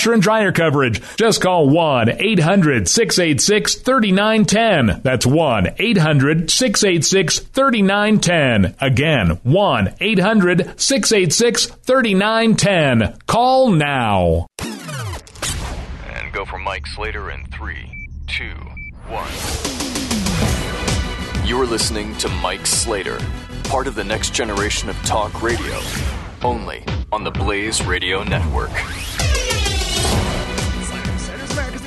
washer and dryer coverage. Just call 1 800 686 3910. That's 1 800 686 3910. Again, 1 800 686 3910. Call now. And go for Mike Slater in 3, 2, 1. You are listening to Mike Slater, part of the next generation of talk radio, only on the Blaze Radio Network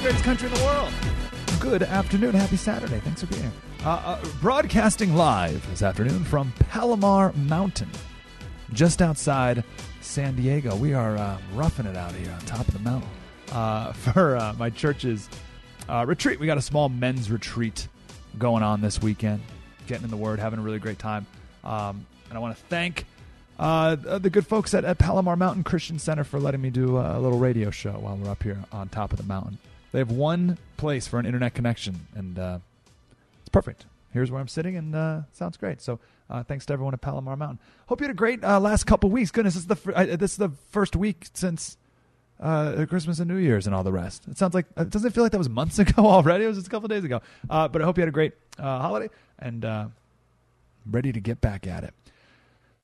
greatest country in the world. Good afternoon. Happy Saturday. Thanks for being here. Uh, uh, broadcasting live this afternoon from Palomar Mountain, just outside San Diego. We are uh, roughing it out here on top of the mountain uh, for uh, my church's uh, retreat. We got a small men's retreat going on this weekend. Getting in the Word, having a really great time. Um, and I want to thank the good folks at, at Palomar Mountain Christian Center for letting me do a little radio show while we're up here on top of the mountain. They have one place for an internet connection, and uh, it's perfect. Here's where I'm sitting, and uh, sounds great. So uh, thanks to everyone at Palomar Mountain. Hope you had a great uh, last couple weeks. Goodness, this is the fr- this is the first week since uh, Christmas and New Year's and all the rest. It sounds like it doesn't feel like that was months ago already. It was just a couple days ago. Uh, but I hope you had a great holiday and ready to get back at it.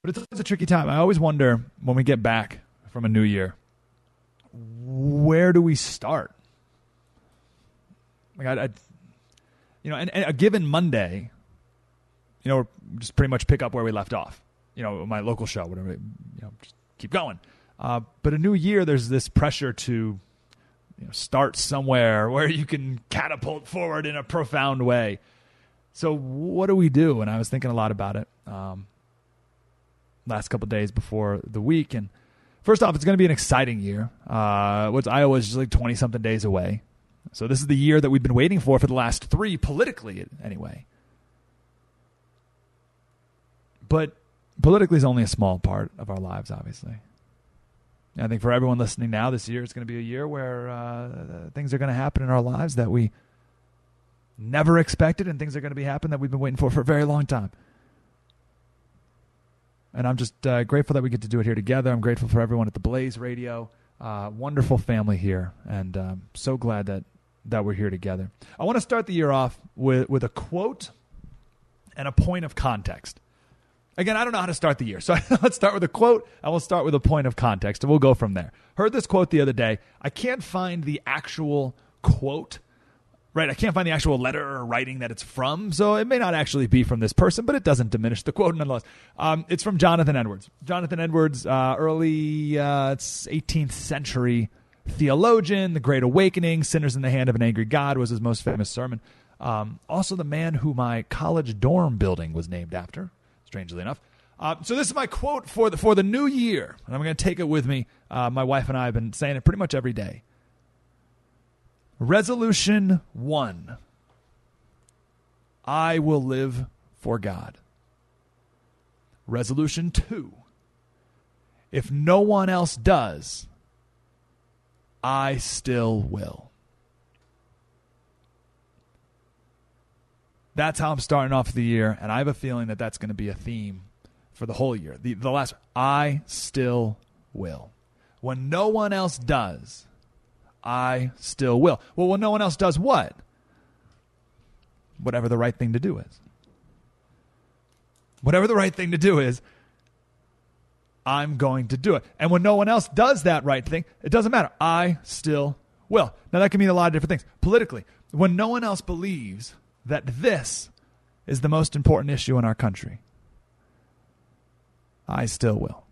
But it's always a tricky time. I always wonder when we get back from a new year, where do we start? Like I, I you know, and, and, a given Monday, you know, just pretty much pick up where we left off. You know, my local show, whatever. You know, just keep going. Uh, but a new year, there's this pressure to you know, start somewhere where you can catapult forward in a profound way. So what do we do? And I was thinking a lot about it um, last couple days before the week. And first off, it's going to be an exciting year. Uh, what's Iowa is just like twenty something days away. So this is the year that we've been waiting for for the last three, politically anyway. But politically is only a small part of our lives, obviously. I think for everyone listening now, this year is going to be a year where uh, things are going to happen in our lives that we never expected, and things are going to be happening that we've been waiting for for a very long time. And I'm just uh, grateful that we get to do it here together. I'm grateful for everyone at the Blaze Radio. Uh, wonderful family here, and um, so glad that that we're here together. I want to start the year off with with a quote and a point of context. Again, I don't know how to start the year, so let's start with a quote and we'll start with a point of context, and we'll go from there. Heard this quote the other day. I can't find the actual quote right? I can't find the actual letter or writing that it's from, so it may not actually be from this person, but it doesn't diminish the quote nonetheless. Um, it's from Jonathan Edwards. Jonathan Edwards, uh, early uh, 18th century theologian, The Great Awakening, Sinners in the Hand of an Angry God was his most famous sermon. Um, also, the man who my college dorm building was named after, strangely enough. Uh, so this is my quote for the for the new year, and I'm going to take it with me. Uh, my wife and I have been saying it pretty much every day. Resolution one I will live for God. Resolution two if no one else does, I still will. That's how I'm starting off the year, and I have a feeling that that's going to be a theme for the whole year. The, the last, I still will. When no one else does, I still will. Well, when no one else does what? Whatever the right thing to do is. Whatever the right thing to do is, I'm going to do it. And when no one else does that right thing, it doesn't matter. I still will. Now, that can mean a lot of different things. Politically, when no one else believes that this is the most important issue in our country, I still will.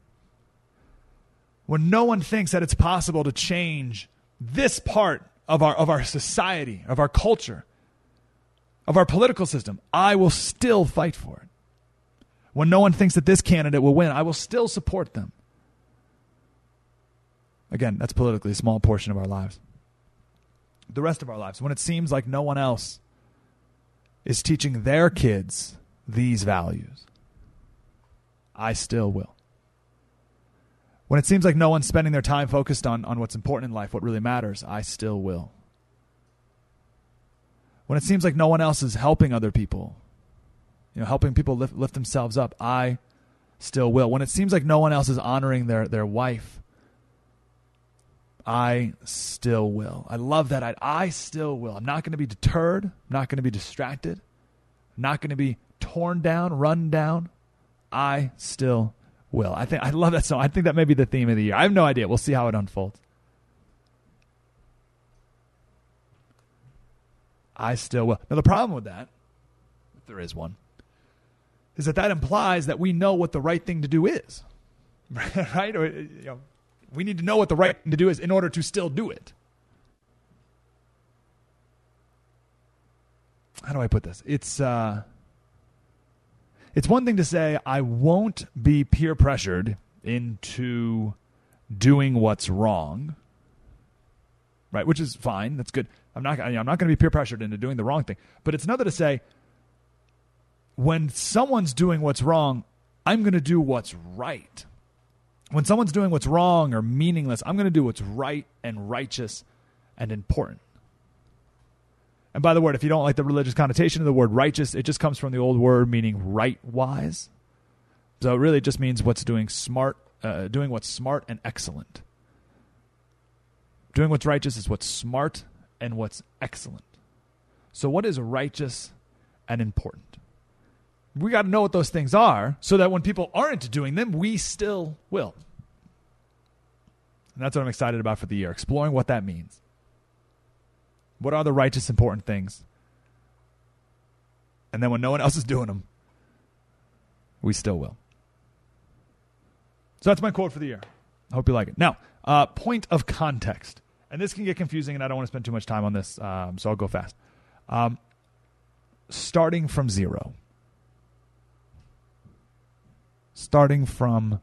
when no one thinks that it's possible to change this part of our, of our society, of our culture, of our political system, I will still fight for it. When no one thinks that this candidate will win, I will still support them. Again, that's politically a small portion of our lives. The rest of our lives, when it seems like no one else is teaching their kids these values, I still will. When it seems like no one's spending their time focused on, on what's important in life, what really matters, I still will. When it seems like no one else is helping other people, you know, helping people lift, lift themselves up, I still will. When it seems like no one else is honoring their, their wife, I still will. I love that. I, I still will. I'm not going to be deterred. I'm not going to be distracted. I'm not going to be torn down, run down. I still will. I think I love that song. I think that may be the theme of the year. I have no idea. We'll see how it unfolds. I still will. Now the problem with that, if there is one, is that that implies that we know what the right thing to do is, right? Or you know, we need to know what the right thing to do is in order to still do it. How do I put this? It's uh, it's one thing to say I won't be peer pressured into doing what's wrong, right? Which is fine. That's good. I'm not. I'm not going to be peer pressured into doing the wrong thing. But it's another to say when someone's doing what's wrong, I'm going to do what's right. When someone's doing what's wrong or meaningless, I'm going to do what's right and righteous and important. And by the word, if you don't like the religious connotation of the word righteous, it just comes from the old word meaning right wise. So it really just means what's doing smart, uh, doing what's smart and excellent. Doing what's righteous is what's smart and what's excellent. So, what is righteous and important? We got to know what those things are so that when people aren't doing them, we still will. And that's what I'm excited about for the year, exploring what that means. What are the righteous, important things? And then when no one else is doing them, we still will. So that's my quote for the year. I hope you like it. Now, uh, point of context. And this can get confusing, and I don't want to spend too much time on this, um, so I'll go fast. Um, starting from zero. Starting from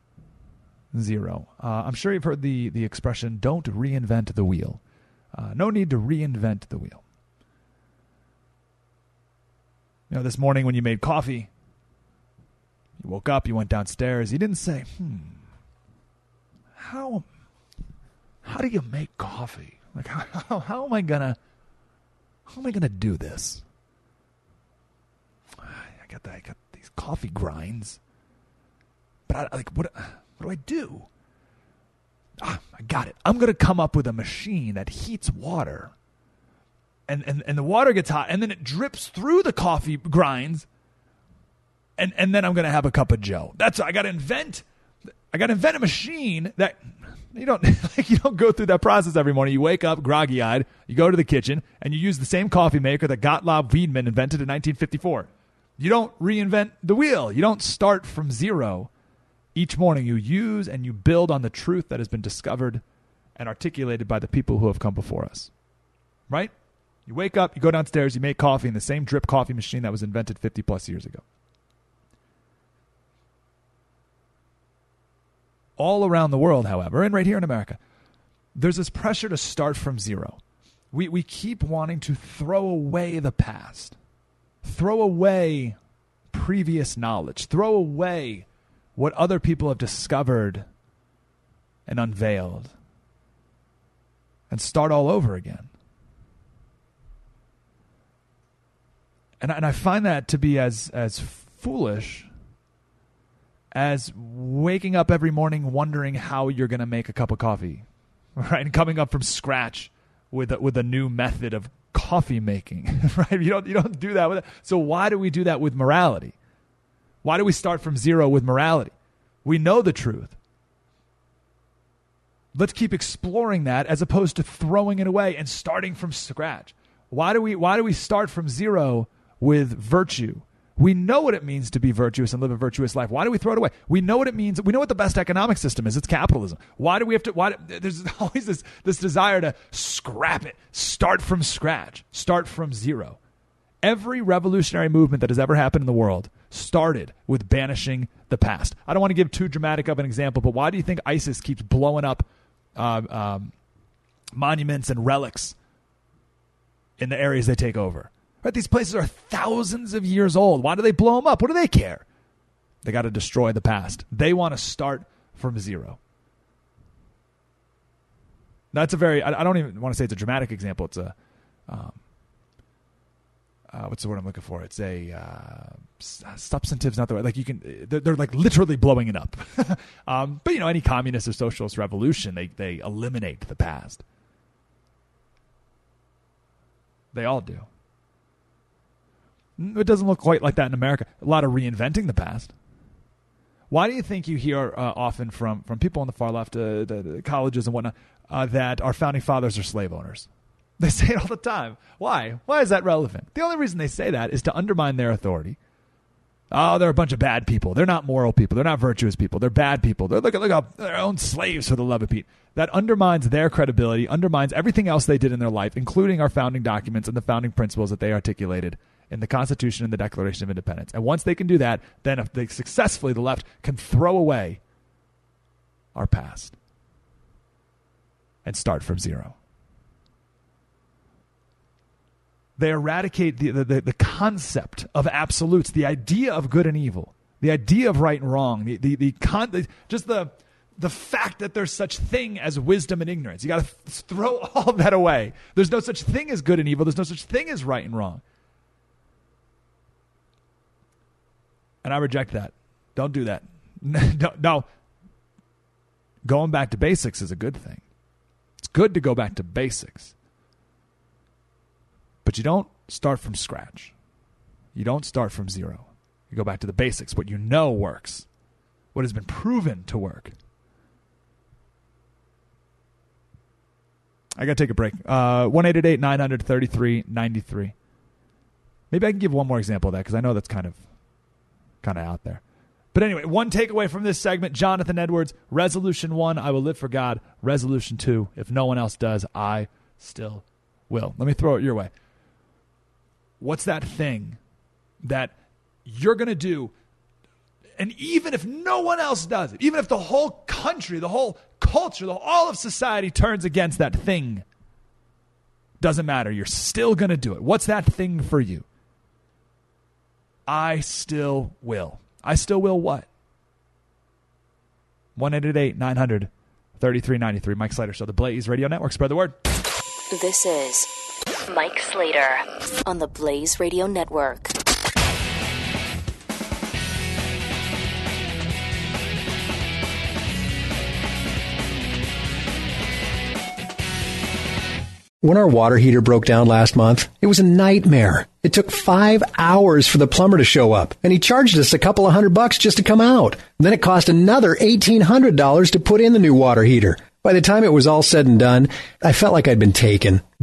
zero. Uh, I'm sure you've heard the, the expression, don't reinvent the wheel. Uh, no need to reinvent the wheel. You know, this morning when you made coffee, you woke up, you went downstairs, you didn't say, hmm, how, how do you make coffee? Like, how, how, how am I gonna, how am I gonna do this? I got I got these coffee grinds, but I, like, what, what do I do? ah, I got it. I'm going to come up with a machine that heats water. And, and, and the water gets hot, and then it drips through the coffee grinds, and, and then I'm going to have a cup of Joe. That's I got to invent. I got to invent a machine that you don't like. You don't go through that process every morning. You wake up groggy eyed. You go to the kitchen and you use the same coffee maker that Gottlob Widmann invented in 1954. You don't reinvent the wheel. You don't start from zero. Each morning, you use and you build on the truth that has been discovered and articulated by the people who have come before us. Right? You wake up, you go downstairs, you make coffee in the same drip coffee machine that was invented 50 plus years ago. All around the world, however, and right here in America, there's this pressure to start from zero. We, we keep wanting to throw away the past, throw away previous knowledge, throw away what other people have discovered and unveiled and start all over again. And, and I find that to be as, as foolish as waking up every morning wondering how you're going to make a cup of coffee, right? And coming up from scratch with a, with a new method of coffee making, right? You don't you don't do that with it. So why do we do that with morality? Why do we start from zero with morality? We know the truth. Let's keep exploring that as opposed to throwing it away and starting from scratch. Why do we why do we start from zero with virtue, We know what it means to be virtuous and live a virtuous life. Why do we throw it away? We know what it means. We know what the best economic system is. It's capitalism. Why do we have to? Why? Do, there's always this this desire to scrap it, start from scratch, start from zero. Every revolutionary movement that has ever happened in the world started with banishing the past. I don't want to give too dramatic of an example, but why do you think ISIS keeps blowing up uh, um, monuments and relics in the areas they take over? Right? These places are thousands of years old. Why do they blow them up? What do they care? They got to destroy the past. They want to start from zero. That's a very, I, don't even want to say it's a dramatic example. It's a, um, uh, what's the word I'm looking for? It's a uh, substantive's not the word. Like you can, they're, they're like literally blowing it up. um, but you know, any communist or socialist revolution, they they eliminate the past. They all do. It doesn't look quite like that in America. A lot of reinventing the past. Why do you think you hear uh, often from, from people on the far left, uh, the, the, colleges and whatnot, uh, that our founding fathers are slave owners? They say it all the time. Why? Why is that relevant? The only reason they say that is to undermine their authority. Oh, they're a bunch of bad people. They're not moral people. They're not virtuous people. They're bad people. They're look at look up their own slaves for the love of Pete. That undermines their credibility, undermines everything else they did in their life, including our founding documents and the founding principles that they articulated in the Constitution and the Declaration of Independence. And once they can do that, then if they successfully, the left can throw away our past and start from zero. They eradicate the, the, the concept of absolutes, the idea of good and evil, the idea of right and wrong, the, the, the, con, just the, the fact that there's such thing as wisdom and ignorance. You got to th- throw all that away. There's no such thing as good and evil. There's no such thing as right and wrong. And I reject that. Don't do that. no. Going back to basics is a good thing. It's good to go back to basics. But you don't start from scratch. You don't start from zero. You go back to the basics, what you know works, what has been proven to work. I got to take a break. Uh, 1 900 3393. Maybe I can give one more example of that because I know that's kind of kind of out there. But anyway, one takeaway from this segment Jonathan Edwards, resolution one, I will live for God. Resolution two, if no one else does, I still will. Let me throw it your way. What's that thing that you're going to do? And even if no one else does it, even if the whole country, the whole culture, the, all of society turns against that thing, doesn't matter. You're still going to do it. What's that thing for you? I still will. I still will what? 188 900 3393. Mike Slater Show, the Blaze Radio Network. Spread the word. This is Mike Slater on the Blaze Radio Network. When our water heater broke down last month, it was a nightmare. It took five hours for the plumber to show up, and he charged us a couple of hundred bucks just to come out. then it cost another $1,800 to put in the new water heater. By the time it was all said and done, I felt like I'd been taken.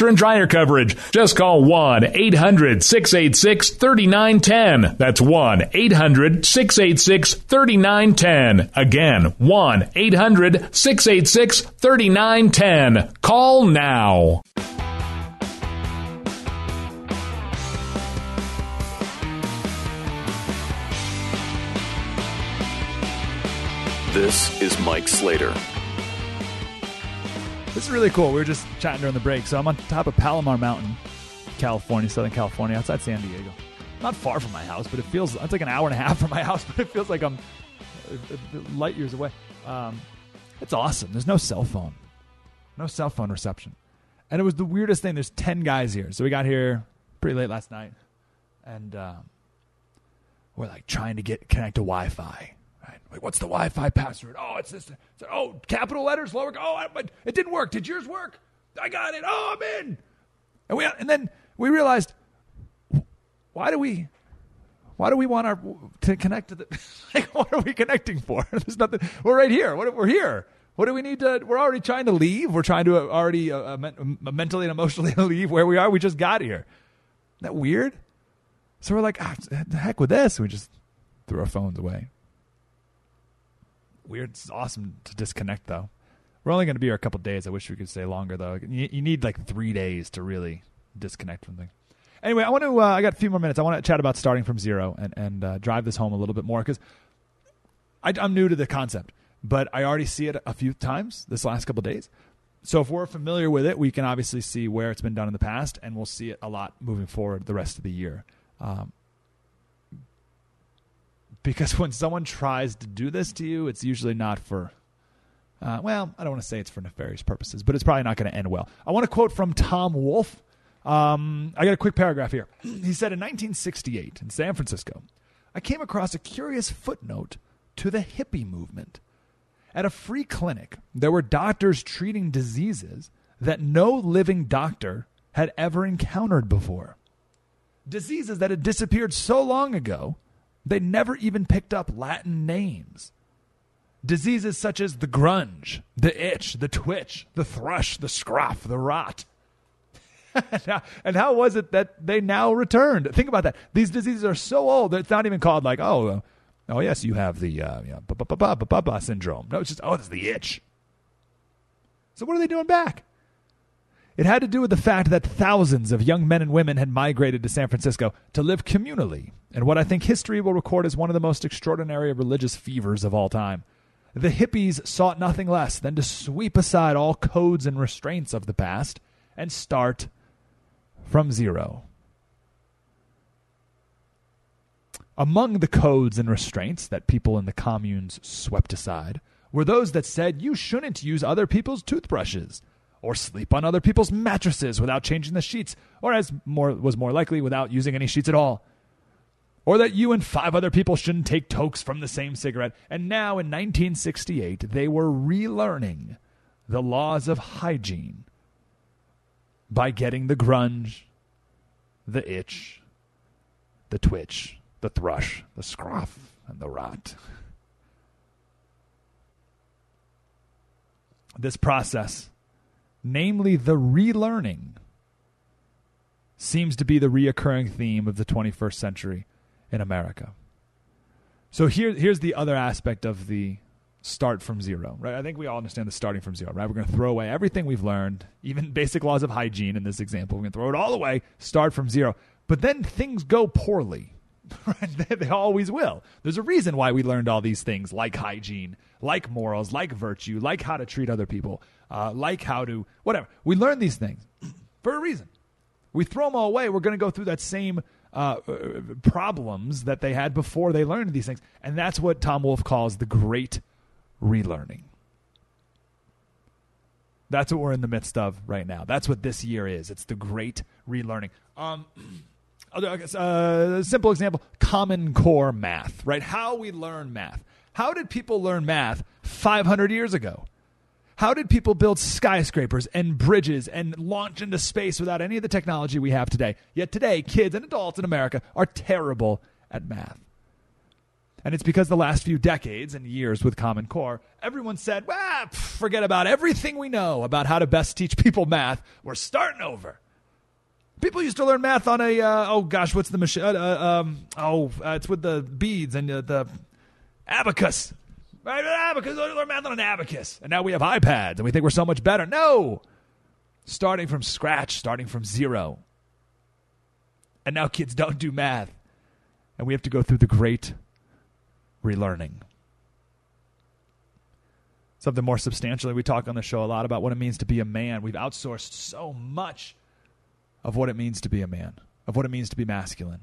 washer and dryer coverage. Just call 1 800 686 3910. That's 1 800 686 3910. Again, 1 800 686 3910. Call now. This is Mike Slater. Is really cool. We were just chatting during the break. So I'm on top of Palomar Mountain, California, Southern California, outside San Diego. Not far from my house, but it feels it's like an hour and a half from my house, but it feels like I'm light years away. Um, it's awesome. There's no cell phone, no cell phone reception, and it was the weirdest thing. There's ten guys here, so we got here pretty late last night, and um, we're like trying to get connect to Wi-Fi. Like, what's the Wi-Fi password? Oh, it's this. It's, oh, capital letters, lower. Oh, I, it didn't work. Did yours work? I got it. Oh, I'm in. And we and then we realized why do we why do we want our to connect to the like what are we connecting for? There's nothing. We're right here. What we're here. What do we need to? We're already trying to leave. We're trying to already uh, uh, mentally and emotionally leave where we are. We just got here. Isn't that weird? So we're like, ah, the heck with this. We just threw our phones away. Weird. It's awesome to disconnect though. We're only going to be here a couple days. I wish we could stay longer though. You, you, need like three days to really disconnect from things. Anyway, I want to. Uh, I got a few more minutes. I want to chat about starting from zero and and uh, drive this home a little bit more because I'm new to the concept but I already see it a few times this last couple days. So if we're familiar with it, we can obviously see where it's been done in the past, and we'll see it a lot moving forward the rest of the year. Um, because when someone tries to do this to you, it's usually not for, uh, well, I don't want to say it's for nefarious purposes, but it's probably not going to end well. I want to quote from Tom Wolfe. Um, I got a quick paragraph here. He said in 1968 in San Francisco, I came across a curious footnote to the hippie movement. At a free clinic, there were doctors treating diseases that no living doctor had ever encountered before. Diseases that had disappeared so long ago, they never even picked up Latin names. Diseases such as the grunge, the itch, the twitch, the thrush, the scruff, the rot. and how was it that they now returned? Think about that. These diseases are so old that it's not even called like, oh, Oh yes, you have the uh, you know, syndrome. No, it's just oh, it's the itch. So what are they doing back? It had to do with the fact that thousands of young men and women had migrated to San Francisco to live communally in what I think history will record as one of the most extraordinary religious fevers of all time. The hippies sought nothing less than to sweep aside all codes and restraints of the past and start from zero. Among the codes and restraints that people in the communes swept aside were those that said you shouldn't use other people's toothbrushes, or sleep on other people's mattresses without changing the sheets, or as more was more likely, without using any sheets at all. Or that you and five other people shouldn't take tokes from the same cigarette. And now in 1968, they were relearning the laws of hygiene by getting the grunge, the itch, the twitch, the thrush, the scruff, and the rot. This process, namely the relearning, seems to be the reoccurring theme of the 21st century in America. So here, here's the other aspect of the start from zero, right? I think we all understand the starting from zero, right? We're going to throw away everything we've learned, even basic laws of hygiene in this example. We're going to throw it all away, start from zero. But then things go poorly they always will. There's a reason why we learned all these things, like hygiene, like morals, like virtue, like how to treat other people, uh, like how to whatever. We learn these things for a reason. We throw them all away. We're going to go through that same uh, uh, problems that they had before they learned these things, and that's what Tom Wolfe calls the great relearning. That's what we're in the midst of right now. That's what this year is. It's the great relearning. Um, uh, simple example common core math right? How we learn math. How did people learn math 500 years ago? How did people build skyscrapers and bridges and launch into space without any of the technology we have today? Yet today kids and adults in america are terrible at math. And it's because the last few decades and years with Common Core, everyone said, well, forget about everything we know about how to best teach people math. We're starting over. People used to learn math on a uh, oh gosh, what's the machine? Uh, uh, um, oh, uh, it's with the beads and the abacus. Right, abacus. Learn math on an abacus, and now we have iPads, and we think we're so much better. No, starting from scratch, starting from zero, and now kids don't do math, and we have to go through the great relearning. Something more substantially, we talk on the show a lot about what it means to be a man. We've outsourced so much of what it means to be a man, of what it means to be masculine.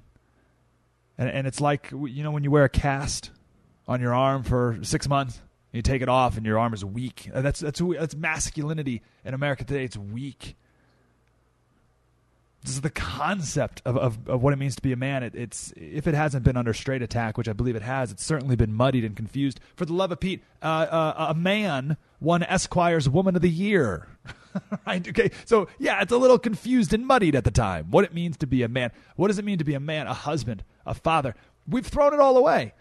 And, and it's like, you know, when you wear a cast on your arm for six months, you take it off and your arm is weak. That's, that's, that's masculinity in America today. It's weak. This is the concept of, of, of what it means to be a man. It, it's if it hasn't been under straight attack, which I believe it has, it's certainly been muddied and confused. For the love of Pete, uh, uh, a man won Esquire's Woman of the Year. right? Okay. So yeah, it's a little confused and muddied at the time. What it means to be a man. What does it mean to be a man, a husband, a father? We've thrown it all away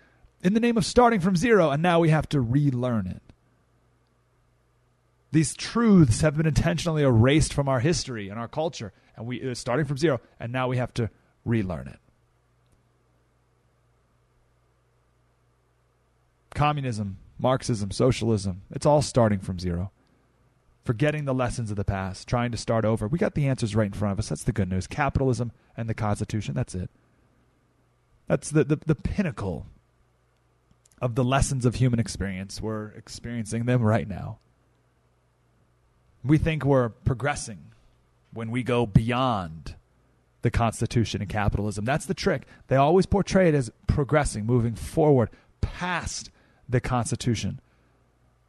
in the name of starting from zero, and now we have to relearn it. These truths have been intentionally erased from our history and our culture, and we uh, starting from zero, and now we have to relearn it. Communism, Marxism, socialism, it's all starting from zero. Forgetting the lessons of the past, trying to start over. We got the answers right in front of us. That's the good news. Capitalism and the Constitution, that's it. That's the, the, the pinnacle of the lessons of human experience. We're experiencing them right now. We think we're progressing when we go beyond the Constitution and capitalism. That's the trick. They always portray it as progressing, moving forward past the Constitution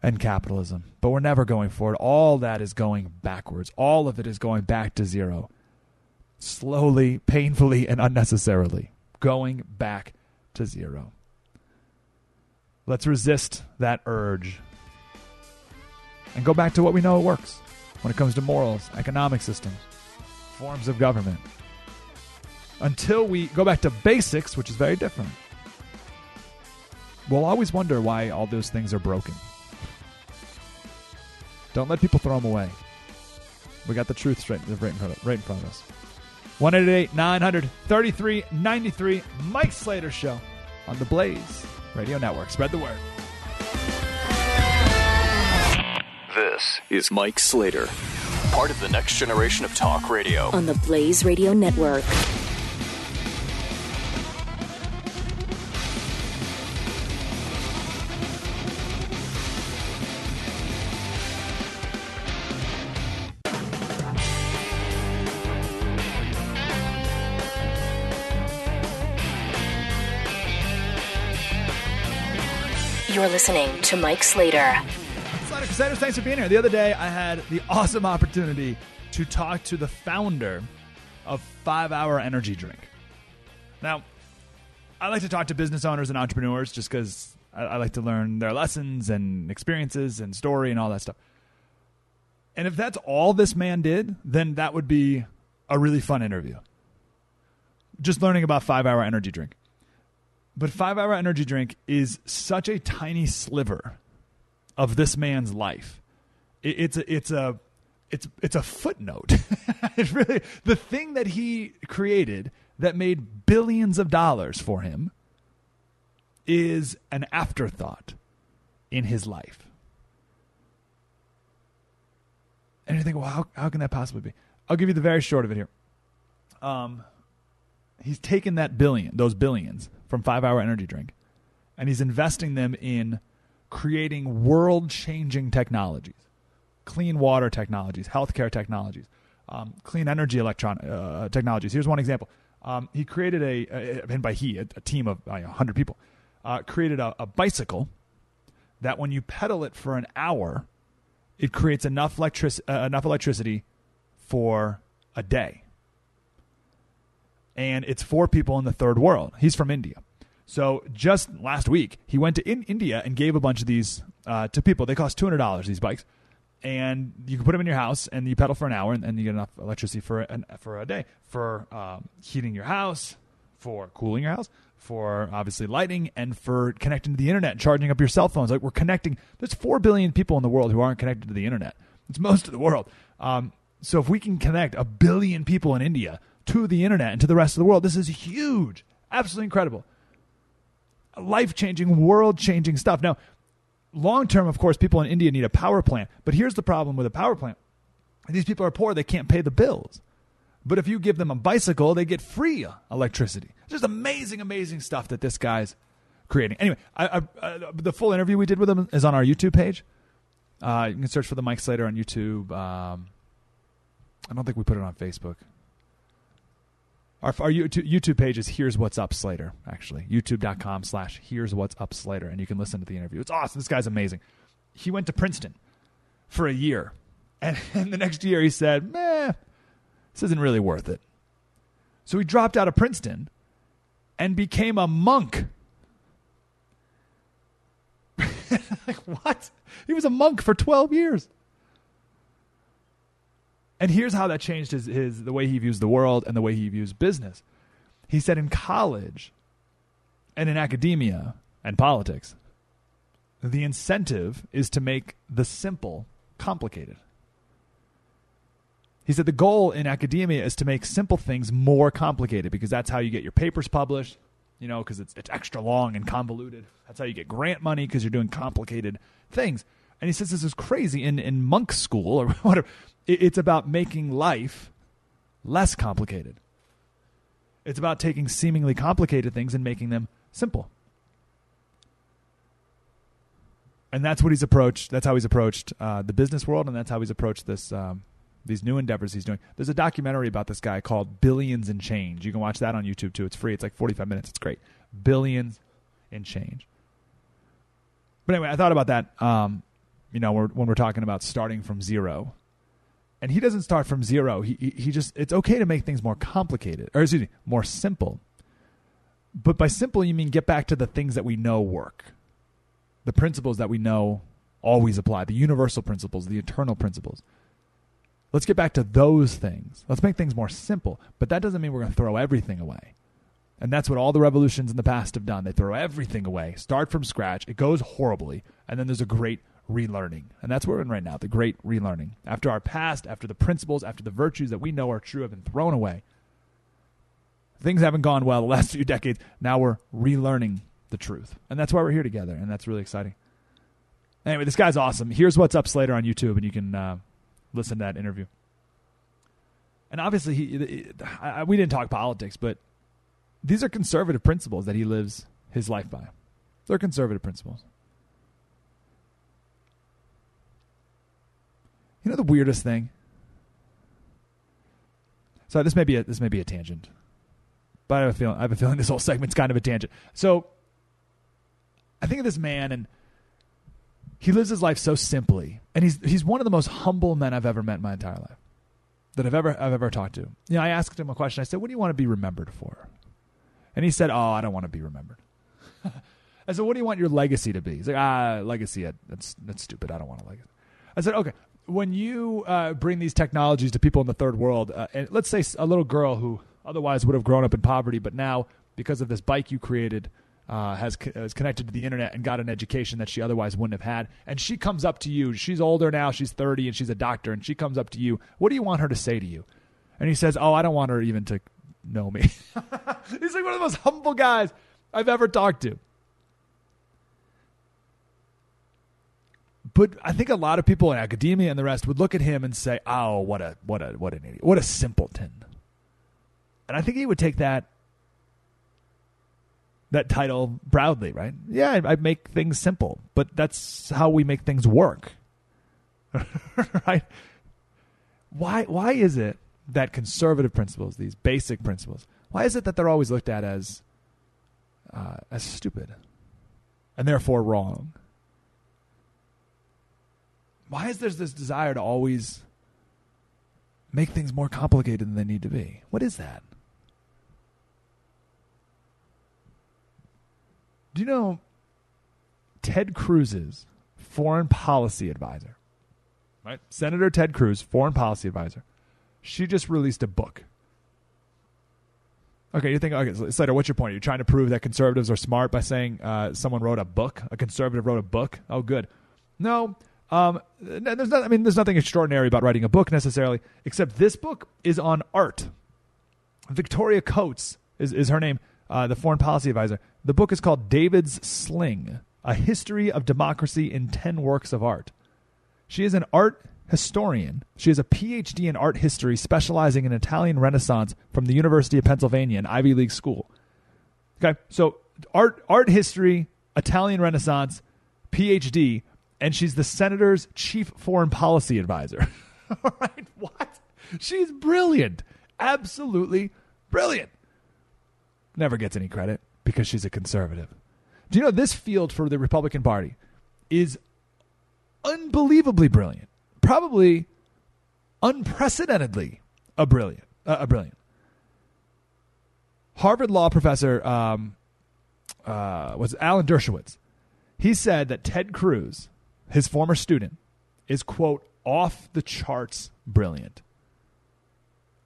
and capitalism. But we're never going forward. All that is going backwards. All of it is going back to zero. Slowly, painfully, and unnecessarily. Going back to zero. Let's resist that urge and go back to what we know works when it comes to morals, economic systems, forms of government. Until we go back to basics, which is very different, we'll always wonder why all those things are broken. Don't let people throw them away. We got the truth straight right in front of, right in front of us. 188 933 93 Mike Slater Show on the Blaze Radio Network. Spread the word. This is Mike Slater, part of the next generation of talk radio. on the Blaze Radio Network. You're listening to Mike Slater. Slater Crusaders, thanks for being here. The other day, I had the awesome opportunity to talk to the founder of Five Hour Energy Drink. Now, I like to talk to business owners and entrepreneurs just because I, I like to learn their lessons and experiences and story and all that stuff. And if that's all this man did, then that would be a really fun interview. Just learning about Five Hour Energy Drink. But Five Hour Energy Drink is such a tiny sliver of this man's life. It, it's a, it's a it's it's a footnote. it's really the thing that he created that made billions of dollars for him is an afterthought in his life. And you think, well, how, how can that possibly be? I'll give you the very short of it here. Um, he's taken that billion, those billions from Five Hour Energy Drink, and he's investing them in creating world changing technologies, clean water technologies, healthcare technologies, um, clean energy electron uh, technologies. Here's one example. Um, he created a, a, and by he, a, a team of uh, 100 people, uh, created a, a bicycle that when you pedal it for an hour, it creates enough, electric, uh, enough electricity for a day. And it's for people in the third world. He's from India. So just last week, he went to in India and gave a bunch of these uh, to people. They cost two hundred dollars. These bikes, and you can put them in your house, and you pedal for an hour, and, and you get enough electricity for an, for a day for um, heating your house, for cooling your house, for obviously lighting, and for connecting to the internet and charging up your cell phones. Like we're connecting. There's four billion people in the world who aren't connected to the internet. It's most of the world. Um, so if we can connect a billion people in India to the internet and to the rest of the world, this is huge, absolutely incredible life changing, world changing stuff. Now, long term, of course, people in India need a power plant. But here's the problem with a power plant these people are poor, they can't pay the bills. But if you give them a bicycle, they get free electricity. It's just amazing, amazing stuff that this guy's creating. Anyway, I, I, uh, the full interview we did with him is on our YouTube page. Uh, you can search for the Mike Slater on YouTube. Um, I don't think we put it on Facebook. Our, our YouTube page is Here's What's Up Slater, actually. YouTube.com slash Here's What's Up Slater. And you can listen to the interview. It's awesome. This guy's amazing. He went to Princeton for a year. And, and the next year he said, meh, this isn't really worth it. So he dropped out of Princeton and became a monk. like, what? He was a monk for 12 years. And here's how that changed his, his the way he views the world and the way he views business. He said in college and in academia and politics, the incentive is to make the simple complicated. He said the goal in academia is to make simple things more complicated because that's how you get your papers published, you know, because it's, it's extra long and convoluted. That's how you get grant money because you're doing complicated things. And he says this is crazy. In, in monk school or whatever, it's about making life less complicated. It's about taking seemingly complicated things and making them simple. And that's what he's approached. That's how he's approached uh, the business world, and that's how he's approached this um, these new endeavors he's doing. There's a documentary about this guy called Billions in Change. You can watch that on YouTube too. It's free. It's like 45 minutes. It's great. Billions in Change. But anyway, I thought about that. Um, you know, when we're talking about starting from zero, and he doesn't start from zero. He he just it's okay to make things more complicated, or excuse me, more simple. But by simple, you mean get back to the things that we know work, the principles that we know always apply, the universal principles, the eternal principles. Let's get back to those things. Let's make things more simple. But that doesn't mean we're going to throw everything away. And that's what all the revolutions in the past have done. They throw everything away, start from scratch. It goes horribly. And then there's a great relearning. And that's where we're in right now the great relearning. After our past, after the principles, after the virtues that we know are true have been thrown away, things haven't gone well the last few decades. Now we're relearning the truth. And that's why we're here together. And that's really exciting. Anyway, this guy's awesome. Here's what's up Slater on YouTube, and you can uh, listen to that interview. And obviously, he, I, we didn't talk politics, but these are conservative principles that he lives his life by. They're conservative principles. You know the weirdest thing? So this may be a, this may be a tangent, but I have a feeling I have a feeling this whole segment's kind of a tangent. So I think of this man and he lives his life so simply, and he's he's one of the most humble men I've ever met in my entire life that I've ever I've ever talked to. You know, I asked him a question. I said, "What do you want to be remembered for?" And he said, "Oh, I don't want to be remembered." I said, "What do you want your legacy to be?" He's like, "Ah, legacy. That's that's stupid. I don't want a legacy." I said, "Okay, when you uh, bring these technologies to people in the third world, uh, and let's say a little girl who otherwise would have grown up in poverty, but now because of this bike you created." uh, has is connected to the internet and got an education that she otherwise wouldn't have had. And she comes up to you. She's older now. She's 30 and she's a doctor. And she comes up to you. What do you want her to say to you? And he says, Oh, I don't want her even to know me. He's like one of the most humble guys I've ever talked to. But I think a lot of people in academia and the rest would look at him and say, "Oh, what a what a what an idiot, what a simpleton." And I think he would take that that title proudly, right? Yeah, I, I make things simple, but that's how we make things work, right? Why why is it that conservative principles, these basic principles, why is it that they're always looked at as uh, as stupid and therefore wrong? Why is there this desire to always make things more complicated than they need to be? What is that? Do you know Ted Cruz's foreign policy advisor? Right? Senator Ted Cruz, foreign policy advisor. She just released a book. Okay, you think, okay, Slater, what's your point? Are You're trying to prove that conservatives are smart by saying uh, someone wrote a book? A conservative wrote a book? Oh, good. No, um, there's not, I mean, there's nothing extraordinary about writing a book necessarily, except this book is on art. Victoria Coates is, is her name, uh, the foreign policy advisor. The book is called David's Sling A History of Democracy in 10 Works of Art. She is an art historian. She has a PhD in art history specializing in Italian Renaissance from the University of Pennsylvania, an Ivy League school. Okay, so art, art history, Italian Renaissance, PhD, and she's the senator's chief foreign policy advisor. All right, what? She's brilliant. Absolutely brilliant. Never gets any credit because she's a conservative. Do you know this field for the Republican Party is unbelievably brilliant, probably unprecedentedly a brilliant, uh, a brilliant. Harvard law professor um, uh, was Alan Dershowitz. He said that Ted Cruz, his former student, is quote off the charts brilliant.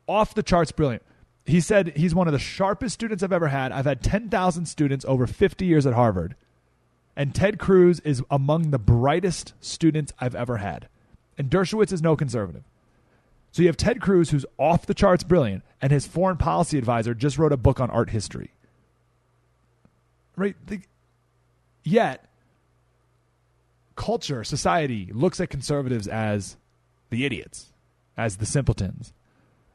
Off the charts brilliant. He said he's one of the sharpest students I've ever had. I've had 10,000 students over 50 years at Harvard. And Ted Cruz is among the brightest students I've ever had. And Dershowitz is no conservative. So you have Ted Cruz, who's off the charts brilliant, and his foreign policy advisor just wrote a book on art history. Right? The, yet, culture, society looks at conservatives as the idiots, as the simpletons,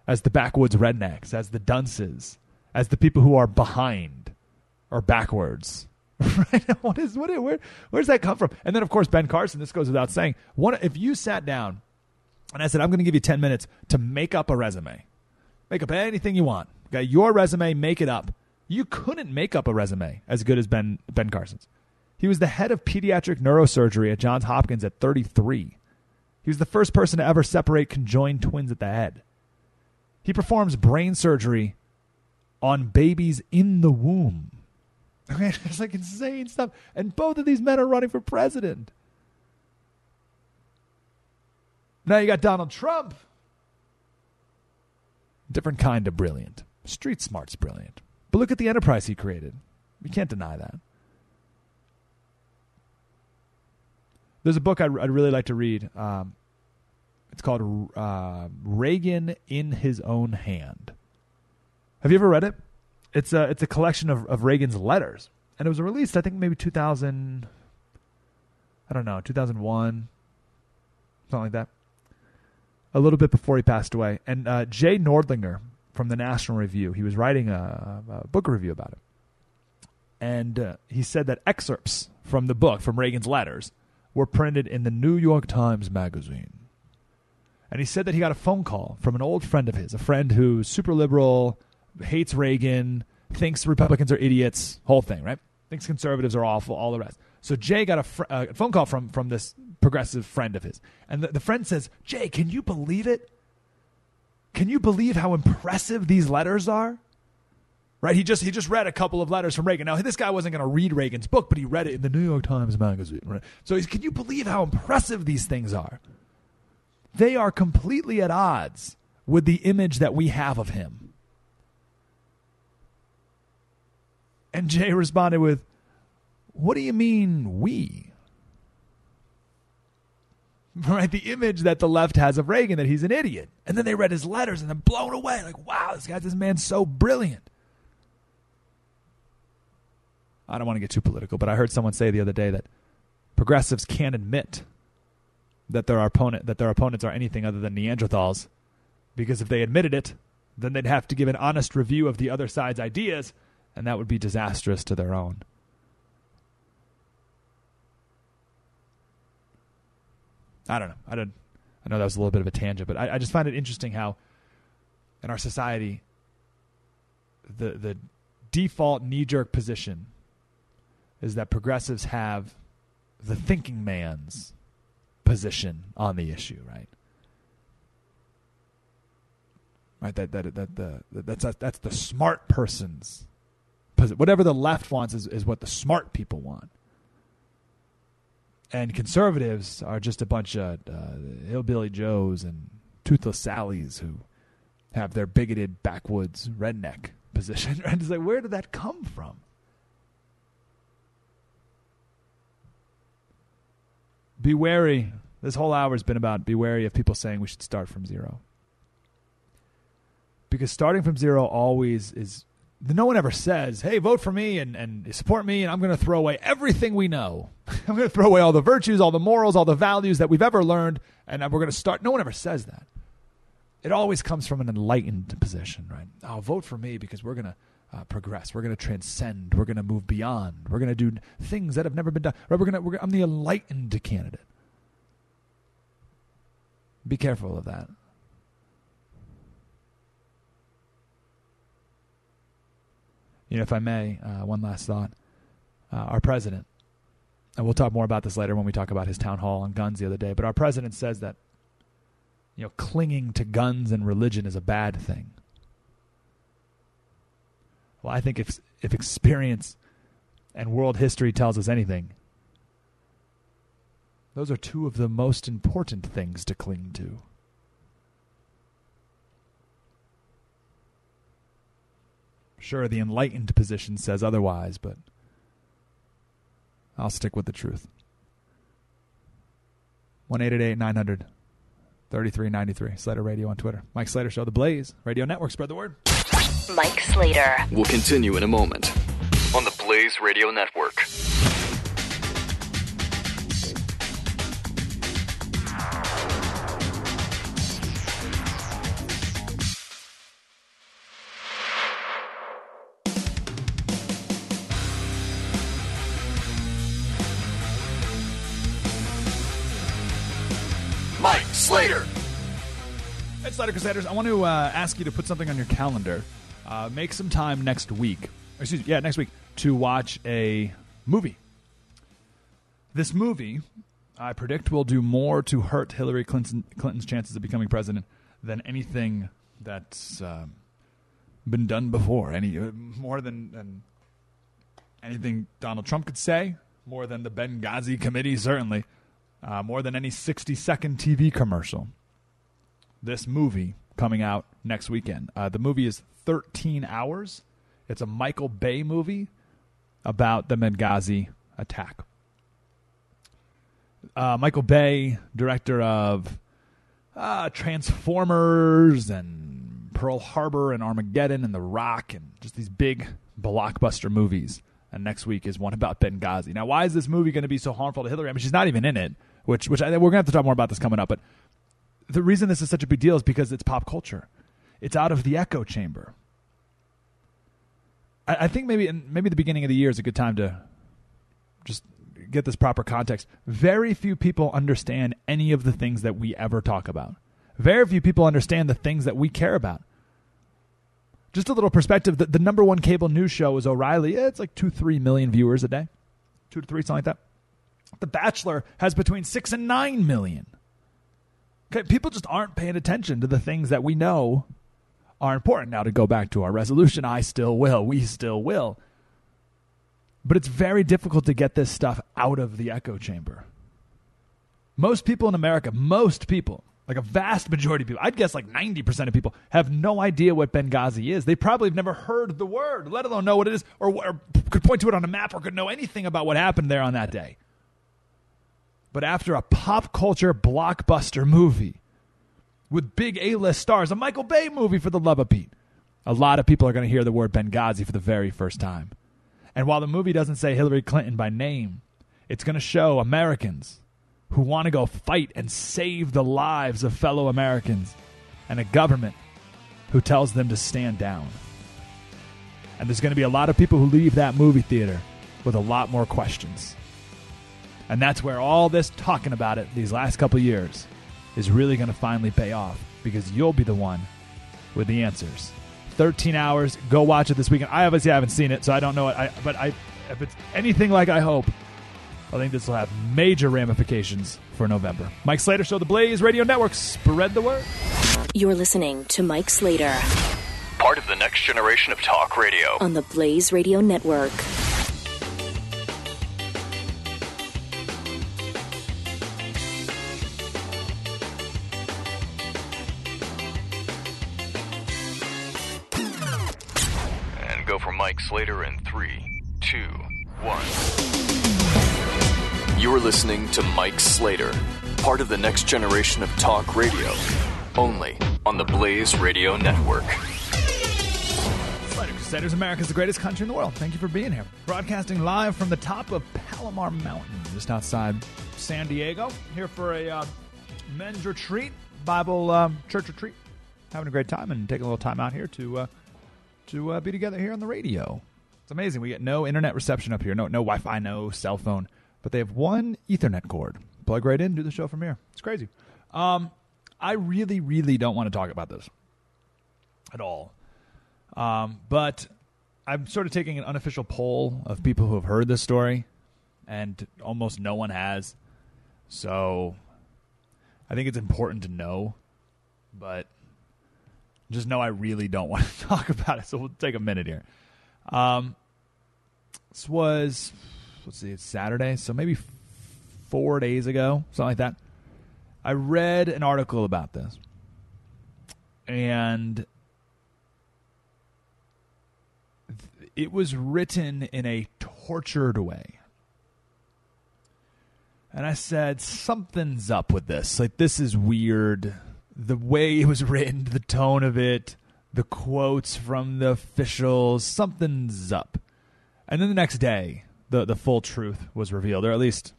as the backwoods rednecks, as the dunces, as the people who are behind or backwards. right? What is what? Where where does that come from? And then of course Ben Carson. This goes without saying. One, if you sat down and I said, I'm going to give you 10 minutes to make up a resume. Make up anything you want. Okay, your resume, make it up. You couldn't make up a resume as good as Ben Ben Carson's. He was the head of pediatric neurosurgery at Johns Hopkins at 33. He was the first person to ever separate conjoined twins at the head. He performs brain surgery on babies in the womb. Okay, it's like insane stuff. And both of these men are running for president. Now you got Donald Trump. Different kind of brilliant. Street smart's brilliant. But look at the enterprise he created. You can't deny that. There's a book I'd, I'd really like to read. Um, it's called uh, Reagan in His Own Hand. Have you ever read it? It's a it's a collection of, of Reagan's letters, and it was released I think maybe 2000. I don't know 2001, something like that a little bit before he passed away. And uh, Jay Nordlinger from the National Review, he was writing a, a book review about it. And uh, he said that excerpts from the book, from Reagan's letters, were printed in the New York Times Magazine. And he said that he got a phone call from an old friend of his, a friend who's super liberal, hates Reagan, thinks Republicans are idiots, whole thing, right? Thinks conservatives are awful, all the rest. So Jay got a, fr- uh, a phone call from from this progressive friend of his. And the, the friend says, Jay, can you believe it? Can you believe how impressive these letters are? Right? He just he just read a couple of letters from Reagan. Now this guy wasn't going to read Reagan's book, but he read it in the New York Times magazine. Right? So he's, can you believe how impressive these things are? They are completely at odds with the image that we have of him. And Jay responded with, What do you mean, we? right? The image that the left has of Reagan that he's an idiot. And then they read his letters and they're blown away. Like, wow, this guy, this man's so brilliant. I don't want to get too political, but I heard someone say the other day that progressives can't admit that their opponent that their opponents are anything other than Neanderthals, because if they admitted it, then they'd have to give an honest review of the other side's ideas, and that would be disastrous to their own. I don't know. I don't. I know that was a little bit of a tangent, but I, I just find it interesting how, in our society, the the default knee jerk position is that progressives have the thinking man's position on the issue, right? Right. That that that the that's that's the smart person's position. whatever the left wants is, is what the smart people want and conservatives are just a bunch of uh, hillbilly Joes and toothless Sallys who have their bigoted backwoods redneck position. And it's like, where did that come from? Be wary. This whole hour has been about be wary of people saying we should start from zero. Because starting from zero always is no one ever says, "Hey, vote for me and, and support me," and I'm going to throw away everything we know. I'm going to throw away all the virtues, all the morals, all the values that we've ever learned, and we're going to start. No one ever says that. It always comes from an enlightened position, right? Oh, vote for me because we're going to uh, progress. We're going to transcend. We're going to move beyond. We're going to do things that have never been done. Right? We're going to. I'm the enlightened candidate. Be careful of that. You know, if I may, uh, one last thought. Uh, our president, and we'll talk more about this later when we talk about his town hall on guns the other day, but our president says that, you know, clinging to guns and religion is a bad thing. Well, I think if if experience and world history tells us anything, those are two of the most important things to cling to. Sure, the enlightened position says otherwise, but I'll stick with the truth. 1 900 3393. Slater Radio on Twitter. Mike Slater Show, The Blaze, Radio Network. Spread the word. Mike Slater. We'll continue in a moment on the Blaze Radio Network. Slater Crusaders, I want to uh, ask you to put something on your calendar. Uh, make some time next week, excuse me, yeah, next week, to watch a movie. This movie, I predict, will do more to hurt Hillary Clinton, Clinton's chances of becoming president than anything that's um, been done before. Any uh, more than, than anything Donald Trump could say, more than the Benghazi committee, certainly, uh, more than any 60 second TV commercial. This movie coming out next weekend. Uh, the movie is 13 hours. It's a Michael Bay movie about the Benghazi attack. Uh, Michael Bay, director of uh, Transformers and Pearl Harbor and Armageddon and The Rock and just these big blockbuster movies. And next week is one about Benghazi. Now, why is this movie going to be so harmful to Hillary? I mean, she's not even in it, which which I, we're going to have to talk more about this coming up. But the reason this is such a big deal is because it's pop culture. It's out of the echo chamber. I, I think maybe maybe the beginning of the year is a good time to just get this proper context. Very few people understand any of the things that we ever talk about. Very few people understand the things that we care about. Just a little perspective: the, the number one cable news show is O'Reilly. Yeah, it's like two, three million viewers a day, two to three, something like that. The Bachelor has between six and nine million. People just aren't paying attention to the things that we know are important. Now, to go back to our resolution, I still will. We still will. But it's very difficult to get this stuff out of the echo chamber. Most people in America, most people, like a vast majority of people, I'd guess like 90% of people, have no idea what Benghazi is. They probably have never heard the word, let alone know what it is, or, or could point to it on a map or could know anything about what happened there on that day. But after a pop culture blockbuster movie with big A list stars, a Michael Bay movie for the love of Pete, a lot of people are going to hear the word Benghazi for the very first time. And while the movie doesn't say Hillary Clinton by name, it's going to show Americans who want to go fight and save the lives of fellow Americans and a government who tells them to stand down. And there's going to be a lot of people who leave that movie theater with a lot more questions. And that's where all this talking about it these last couple years is really going to finally pay off because you'll be the one with the answers. 13 hours. Go watch it this weekend. I obviously haven't seen it, so I don't know it. I, but I, if it's anything like I hope, I think this will have major ramifications for November. Mike Slater Show, The Blaze Radio Network. Spread the word. You're listening to Mike Slater Part of the next generation of talk radio. on the Blaze Radio Network. Slater in three, two, one. You are listening to Mike Slater, part of the next generation of talk radio, only on the Blaze Radio Network. Slater Crusaders, America's the greatest country in the world. Thank you for being here. Broadcasting live from the top of Palomar Mountain, just outside San Diego. Here for a uh, men's retreat, Bible um, church retreat. Having a great time and taking a little time out here to uh, to uh, be together here on the radio. It's amazing. We get no internet reception up here. No, no Wi-Fi, no cell phone. But they have one Ethernet cord. Plug right in, do the show from here. It's crazy. Um, I really, really don't want to talk about this at all. Um, but I'm sort of taking an unofficial poll of people who have heard this story, and almost no one has. So I think it's important to know, but just know I really don't want to talk about it. So we'll take a minute here. Um, this was let's see, it's Saturday, so maybe four days ago, something like that. I read an article about this, and it was written in a tortured way. And I said, something's up with this. Like, this is weird. The way it was written, the tone of it, the quotes from the officials, something's up. And then the next day, the, the full truth was revealed, or at least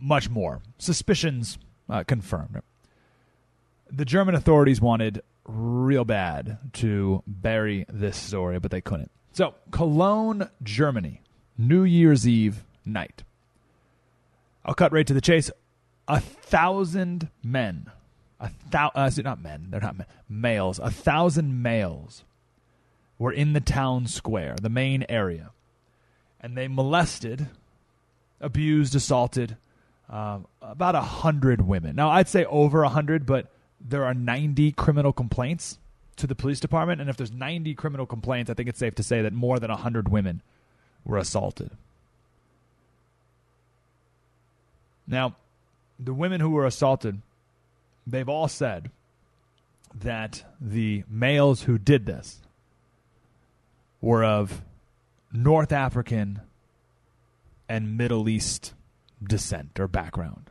much more. Suspicions uh, confirmed. The German authorities wanted real bad to bury this story, but they couldn't. So, Cologne, Germany, New Year's Eve night. I'll cut right to the chase. A thousand men, a thousand, uh, not men, they're not men, males, a thousand males were in the town square, the main area, and they molested, abused, assaulted um, about a hundred women. Now, I'd say over a hundred, but there are 90 criminal complaints to the police department, and if there's 90 criminal complaints, I think it's safe to say that more than a 100 women were assaulted. Now, the women who were assaulted, they've all said that the males who did this were of North African and Middle East descent or background.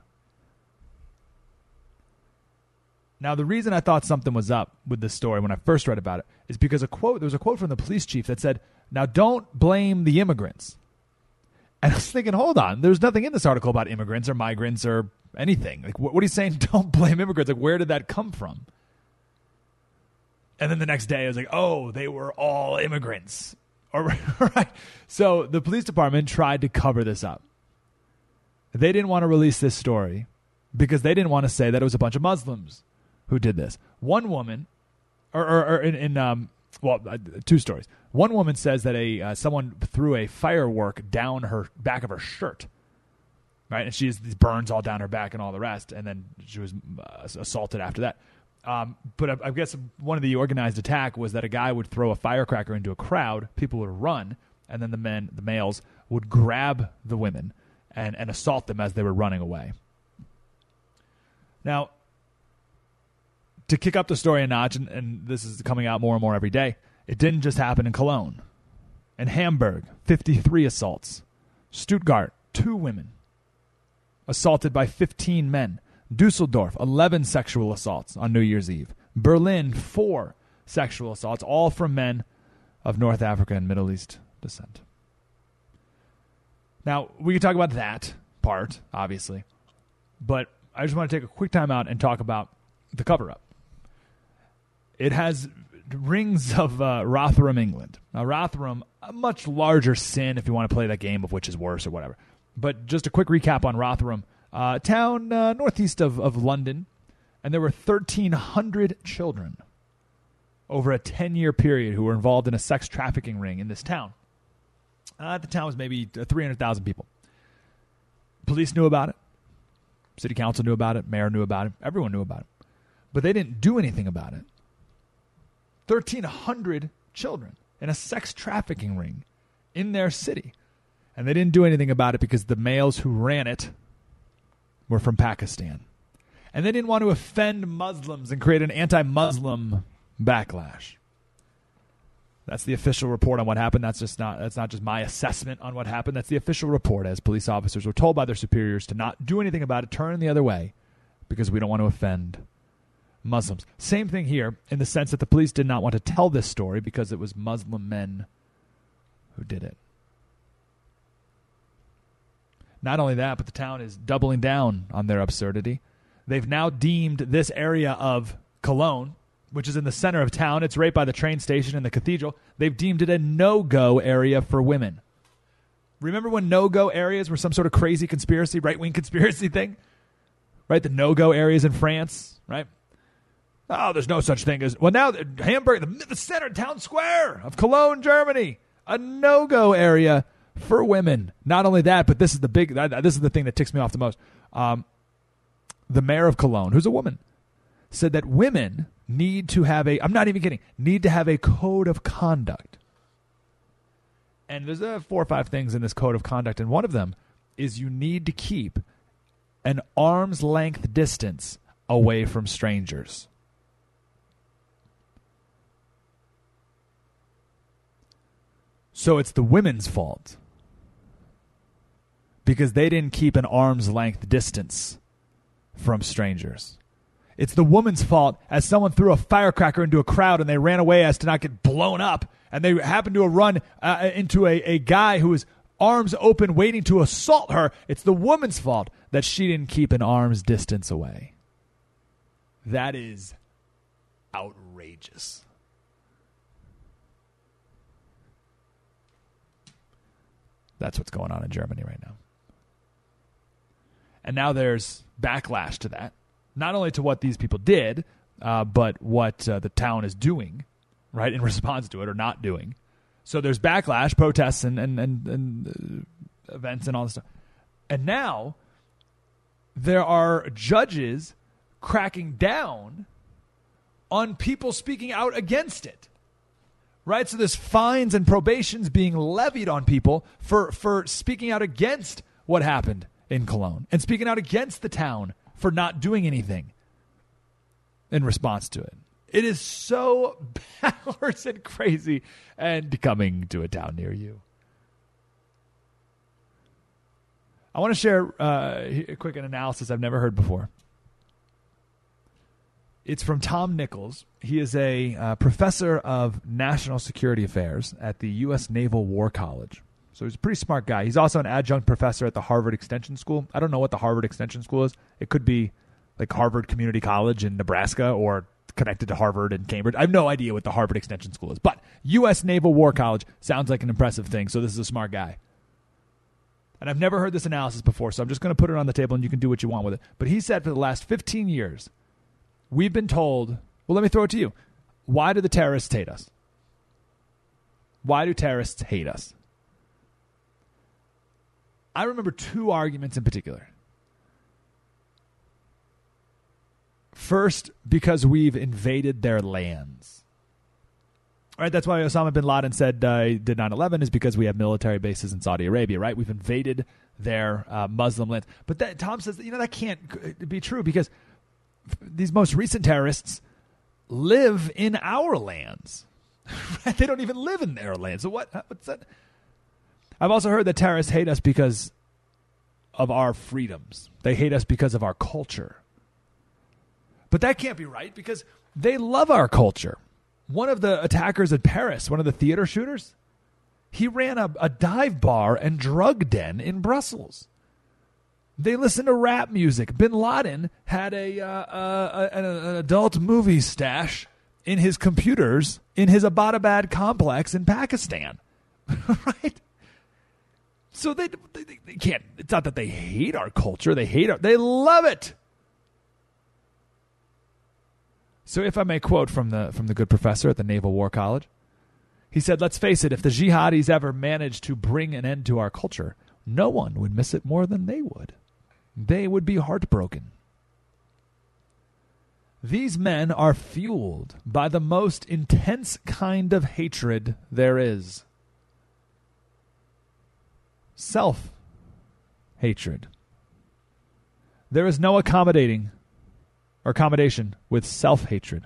Now, the reason I thought something was up with this story when I first read about it is because a quote there was a quote from the police chief that said, "Now don't blame the immigrants." And I was thinking, hold on, there's nothing in this article about immigrants or migrants or anything. Like, what, what are you saying? Don't blame immigrants. Like, where did that come from? And then the next day, I was like, oh, they were all immigrants. All right. So the police department tried to cover this up. They didn't want to release this story because they didn't want to say that it was a bunch of Muslims who did this. One woman, or, or, or in, in um, well, uh, two stories. One woman says that a uh, someone threw a firework down her back of her shirt, right, and she has these burns all down her back and all the rest, and then she was uh, assaulted after that. Um, but I, I, guess one of the organized attack was that a guy would throw a firecracker into a crowd, people would run, and then the men, the males, would grab the women and, and assault them as they were running away. Now, to kick up the story a notch, and, and this is coming out more and more every day, it didn't just happen in Cologne. In Hamburg, 53 assaults. Stuttgart, two women assaulted by 15 men. Dusseldorf, 11 sexual assaults on New Year's Eve. Berlin, four sexual assaults, all from men of North Africa and Middle East descent. Now, we can talk about that part, obviously, but I just want to take a quick time out and talk about the cover up it has rings of uh, Rotherham, England. Now, Rotherham, a much larger sin if you want to play that game of which is worse or whatever. But just a quick recap on Rotherham, uh, town uh, northeast of, of London, and there were 1,300 children over a 10 year period who were involved in a sex trafficking ring in this town. Uh, the town was maybe uh, 300,000 people. Police knew about it. City council knew about it. Mayor knew about it. Everyone knew about it. But they didn't do anything about it 1,300 children in a sex trafficking ring in their city. And they didn't do anything about it because the males who ran it were from Pakistan. And they didn't want to offend Muslims and create an anti Muslim backlash. That's the official report on what happened. That's just not that's not just my assessment on what happened. That's the official report as police officers were told by their superiors to not do anything about it, turn the other way because we don't want to offend Muslims. Same thing here in the sense that the police did not want to tell this story because it was Muslim men who did it. Not only that, but the town is doubling down on their absurdity. They've now deemed this area of Cologne, which is in the center of town, it's right by the train station and the cathedral, they've deemed it a no go area for women. Remember when no go areas were some sort of crazy conspiracy, right wing conspiracy thing? Right? The no go areas in France, right? Oh, there's no such thing as well now. Hamburg, the, the center town square of Cologne, Germany, a no-go area for women. Not only that, but this is the big. This is the thing that ticks me off the most. Um, the mayor of Cologne, who's a woman, said that women need to have a. I'm not even kidding. Need to have a code of conduct. And there's uh, four or five things in this code of conduct, and one of them is you need to keep an arm's length distance away from strangers. So it's the women's fault because they didn't keep an arm's length distance from strangers. It's the woman's fault as someone threw a firecracker into a crowd and they ran away as to not get blown up. And they happened to run uh, into a, a guy who was arms open waiting to assault her. It's the woman's fault that she didn't keep an arm's distance away. That is outrageous. That's what's going on in Germany right now. And now there's backlash to that, not only to what these people did, uh, but what uh, the town is doing, right, in response to it or not doing. So there's backlash, protests, and and and, and uh, events and all this stuff. And now there are judges cracking down on people speaking out against it. Right? So there's fines and probations being levied on people for, for speaking out against what happened in Cologne and speaking out against the town for not doing anything in response to it. It is so backwards and crazy and coming to a town near you. I want to share uh, a quick an analysis I've never heard before. It's from Tom Nichols. He is a uh, professor of national security affairs at the U.S. Naval War College. So he's a pretty smart guy. He's also an adjunct professor at the Harvard Extension School. I don't know what the Harvard Extension School is. It could be like Harvard Community College in Nebraska or connected to Harvard and Cambridge. I have no idea what the Harvard Extension School is. But U.S. Naval War College sounds like an impressive thing. So this is a smart guy. And I've never heard this analysis before, so I'm just going to put it on the table and you can do what you want with it. But he said for the last 15 years, we've been told, well, let me throw it to you. Why do the terrorists hate us? Why do terrorists hate us? I remember two arguments in particular. First, because we've invaded their lands. Right, that's why Osama bin Laden said uh, did 9/11 is because we have military bases in Saudi Arabia. Right, we've invaded their uh, Muslim lands. But that, Tom says you know that can't be true because these most recent terrorists live in our lands. they don't even live in their lands. So what? Uh, what's that? I've also heard that terrorists hate us because of our freedoms. They hate us because of our culture. But that can't be right because they love our culture one of the attackers at Paris, one of the theater shooters, he ran a, a dive bar and drug den in Brussels. They listen to rap music. Bin Laden had a, uh, uh, an, an adult movie stash in his computers in his Abbottabad complex in Pakistan. right? So they, they, they can't. It's not that they hate our culture. They hate our. They love it. So, if I may quote from the from the good professor at the Naval War College, he said, "Let's face it: if the jihadis ever managed to bring an end to our culture, no one would miss it more than they would. They would be heartbroken." These men are fueled by the most intense kind of hatred there is self hatred. There is no accommodating or accommodation with self hatred.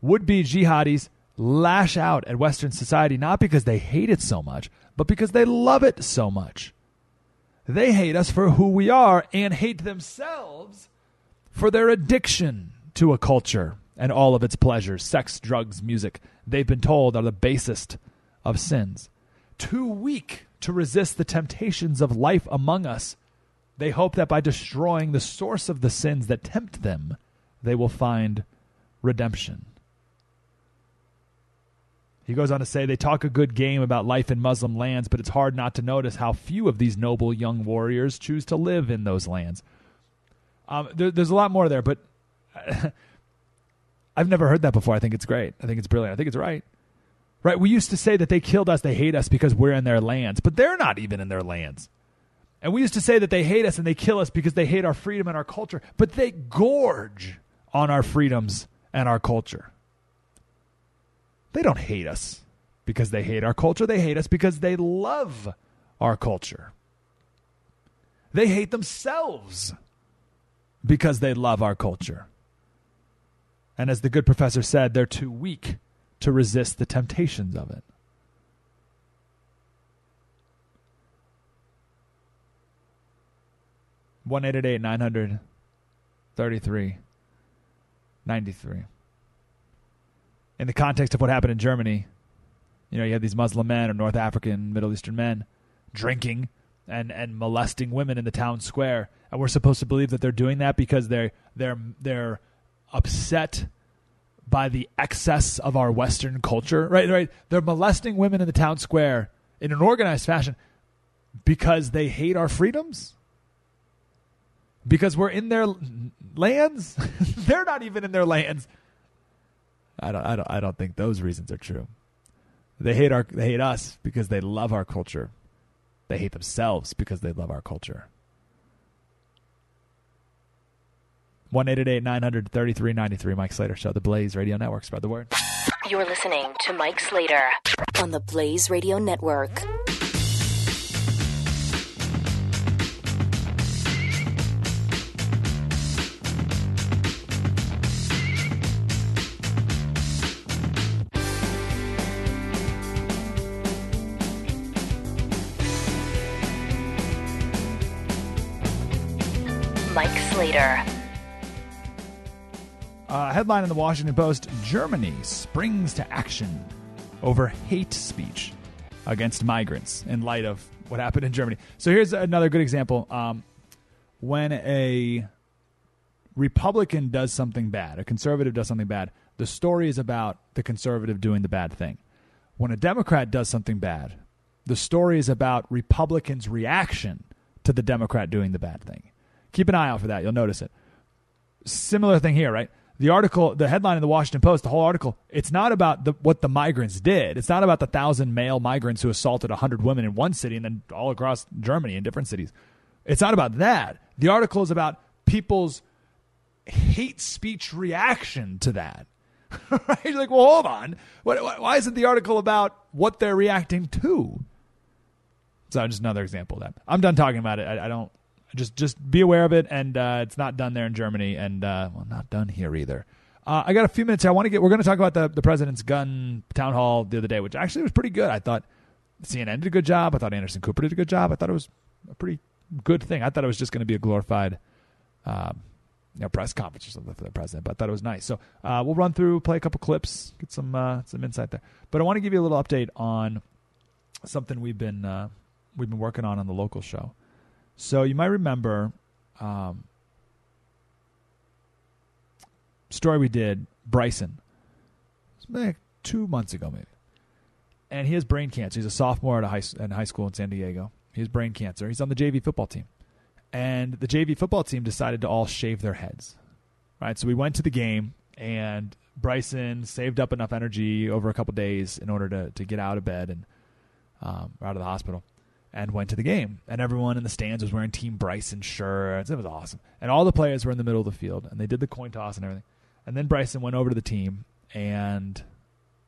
Would be jihadis lash out at Western society not because they hate it so much, but because they love it so much. They hate us for who we are and hate themselves for their addiction to a culture and all of its pleasures sex, drugs, music they've been told are the basest of sins. Too weak to resist the temptations of life among us they hope that by destroying the source of the sins that tempt them, they will find redemption. He goes on to say they talk a good game about life in Muslim lands, but it's hard not to notice how few of these noble young warriors choose to live in those lands. Um, there, there's a lot more there, but I've never heard that before. I think it's great. I think it's brilliant. I think it's right. Right? We used to say that they killed us, they hate us because we're in their lands, but they're not even in their lands. And we used to say that they hate us and they kill us because they hate our freedom and our culture, but they gorge on our freedoms and our culture. They don't hate us. because they hate our culture. They hate us because they love our culture. They hate themselves because they love our culture. And as the good professor said, they're too weak to resist the temptations of it. One eight eight eight nine hundred thirty three ninety three. In the context of what happened in Germany, you know, you had these Muslim men or North African, Middle Eastern men drinking and and molesting women in the town square, and we're supposed to believe that they're doing that because they're they're they're upset by the excess of our Western culture, right? Right? They're molesting women in the town square in an organized fashion because they hate our freedoms. Because we're in their lands, they're not even in their lands. I don't, I don't, I don't think those reasons are true. They hate our, they hate us because they love our culture. They hate themselves because they love our culture. One eight eight eight nine hundred thirty three ninety three. Mike Slater Show, the Blaze Radio Network. Spread the word. You're listening to Mike Slater on the Blaze Radio Network. Slater. Uh, headline in the Washington Post Germany springs to action over hate speech against migrants in light of what happened in Germany. So here's another good example. Um, when a Republican does something bad, a conservative does something bad, the story is about the conservative doing the bad thing. When a Democrat does something bad, the story is about Republicans' reaction to the Democrat doing the bad thing. Keep an eye out for that. You'll notice it. Similar thing here, right? The article, the headline in the Washington Post, the whole article, it's not about the, what the migrants did. It's not about the thousand male migrants who assaulted 100 women in one city and then all across Germany in different cities. It's not about that. The article is about people's hate speech reaction to that. right? You're like, well, hold on. What, why isn't the article about what they're reacting to? So just another example of that. I'm done talking about it. I, I don't just just be aware of it, and uh, it's not done there in Germany, and uh, well, not done here either. Uh, I got a few minutes here. I want to get. We're going to talk about the the president's gun town hall the other day, which actually was pretty good. I thought CNN did a good job. I thought Anderson Cooper did a good job. I thought it was a pretty good thing. I thought it was just going to be a glorified. Um, you know, press conference or something for the president, but I thought it was nice. So uh, we'll run through, play a couple clips, get some uh, some insight there. But I want to give you a little update on something we've been uh, we've been working on on the local show. So you might remember um, story we did Bryson, like two months ago maybe, and he has brain cancer. He's a sophomore at a high high school in San Diego. He has brain cancer. He's on the JV football team, and the JV football team decided to all shave their heads. Right, so we went to the game, and Bryson saved up enough energy over a couple days in order to to get out of bed and um, out of the hospital and went to the game. And everyone in the stands was wearing Team Bryson shirts. It was awesome. And all the players were in the middle of the field, and they did the coin toss and everything. And then Bryson went over to the team, and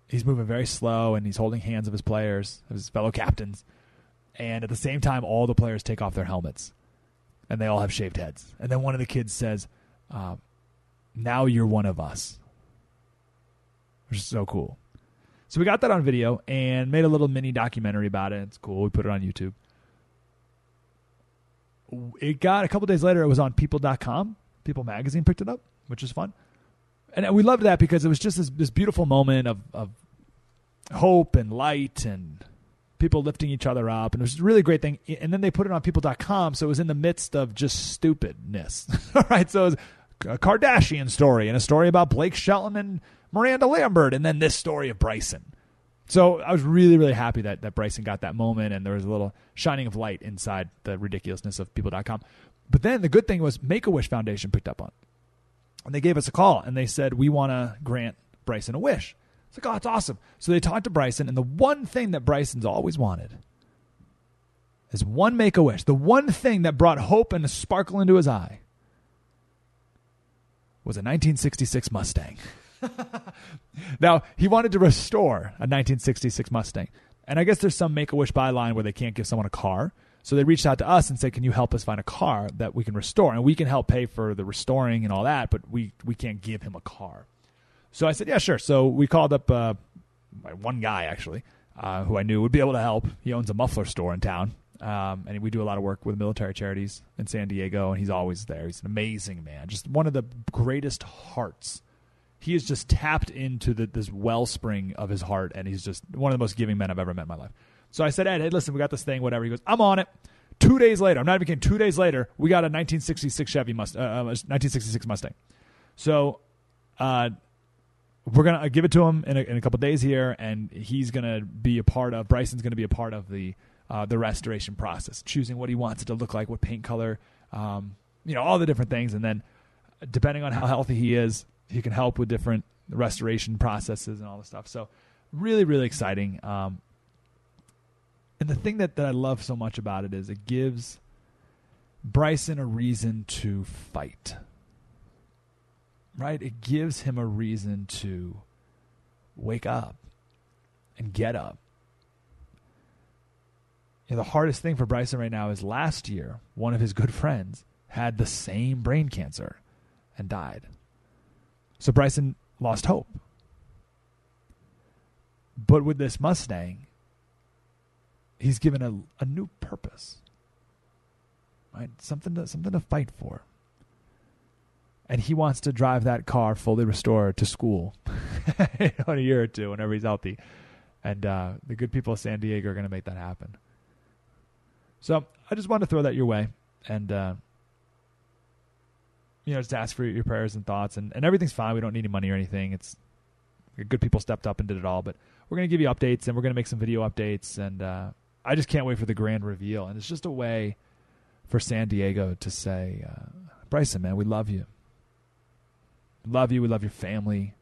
he's moving very slow, and he's holding hands of his players, of his fellow captains. And at the same time, all the players take off their helmets, and they all have shaved heads. And then one of the kids says, uh, "Now you're one of us," which is so cool. So we got that on video and made a little mini documentary about it. It's cool. We put it on YouTube. It got a couple days later. It was on People.com. People Magazine picked it up, which is fun, and we loved that because it was just this, this beautiful moment of, of hope and light and people lifting each other up, and it was a really great thing. And then they put it on People.com, so it was in the midst of just stupidness. All right, so it was a Kardashian story and a story about Blake Shelton and Miranda Lambert, and then this story of Bryson. So I was really, really happy that, that Bryson got that moment and there was a little shining of light inside the ridiculousness of people.com. But then the good thing was Make a Wish Foundation picked up on. And they gave us a call and they said, We want to grant Bryson a wish. It's like, oh, that's awesome. So they talked to Bryson, and the one thing that Bryson's always wanted is one make a wish. The one thing that brought hope and a sparkle into his eye was a 1966 Mustang. now, he wanted to restore a 1966 Mustang. And I guess there's some make a wish byline where they can't give someone a car. So they reached out to us and said, "Can you help us find a car that we can restore? And we can help pay for the restoring and all that, but we we can't give him a car." So I said, "Yeah, sure." So we called up uh, one guy actually uh, who I knew would be able to help. He owns a muffler store in town, um, and we do a lot of work with military charities in San Diego, and he's always there. He's an amazing man, just one of the greatest hearts. He has just tapped into the, this wellspring of his heart, and he's just one of the most giving men I've ever met in my life. So I said, Ed, hey, listen, we got this thing, whatever. He goes, I'm on it. Two days later, I'm not even kidding. Two days later, we got a 1966 Chevy Mustang, uh, 1966 uh, Mustang. So, uh, we're gonna give it to him in a, in a couple days here, and he's gonna be a part of. Bryson's gonna be a part of the uh, the restoration process, choosing what he wants it to look like, what paint color, um, you know, all the different things, and then depending on how healthy he is, he can help with different restoration processes and all the stuff. So, really, really exciting. Um, and the thing that, that I love so much about it is it gives Bryson a reason to fight. Right? It gives him a reason to wake up and get up. You know, the hardest thing for Bryson right now is last year, one of his good friends had the same brain cancer and died. So Bryson lost hope. But with this Mustang, he's given a, a new purpose, right? Something to something to fight for. And he wants to drive that car fully restored to school in a year or two, whenever he's healthy. And uh, the good people of San Diego are going to make that happen. So I just wanted to throw that your way, and uh, you know, just ask for your prayers and thoughts, and, and everything's fine. We don't need any money or anything. It's good people stepped up and did it all, but we're going to give you updates, and we're going to make some video updates, and uh, I just can't wait for the grand reveal. And it's just a way for San Diego to say, uh, Bryson, man, we love you. Love you. We love your family.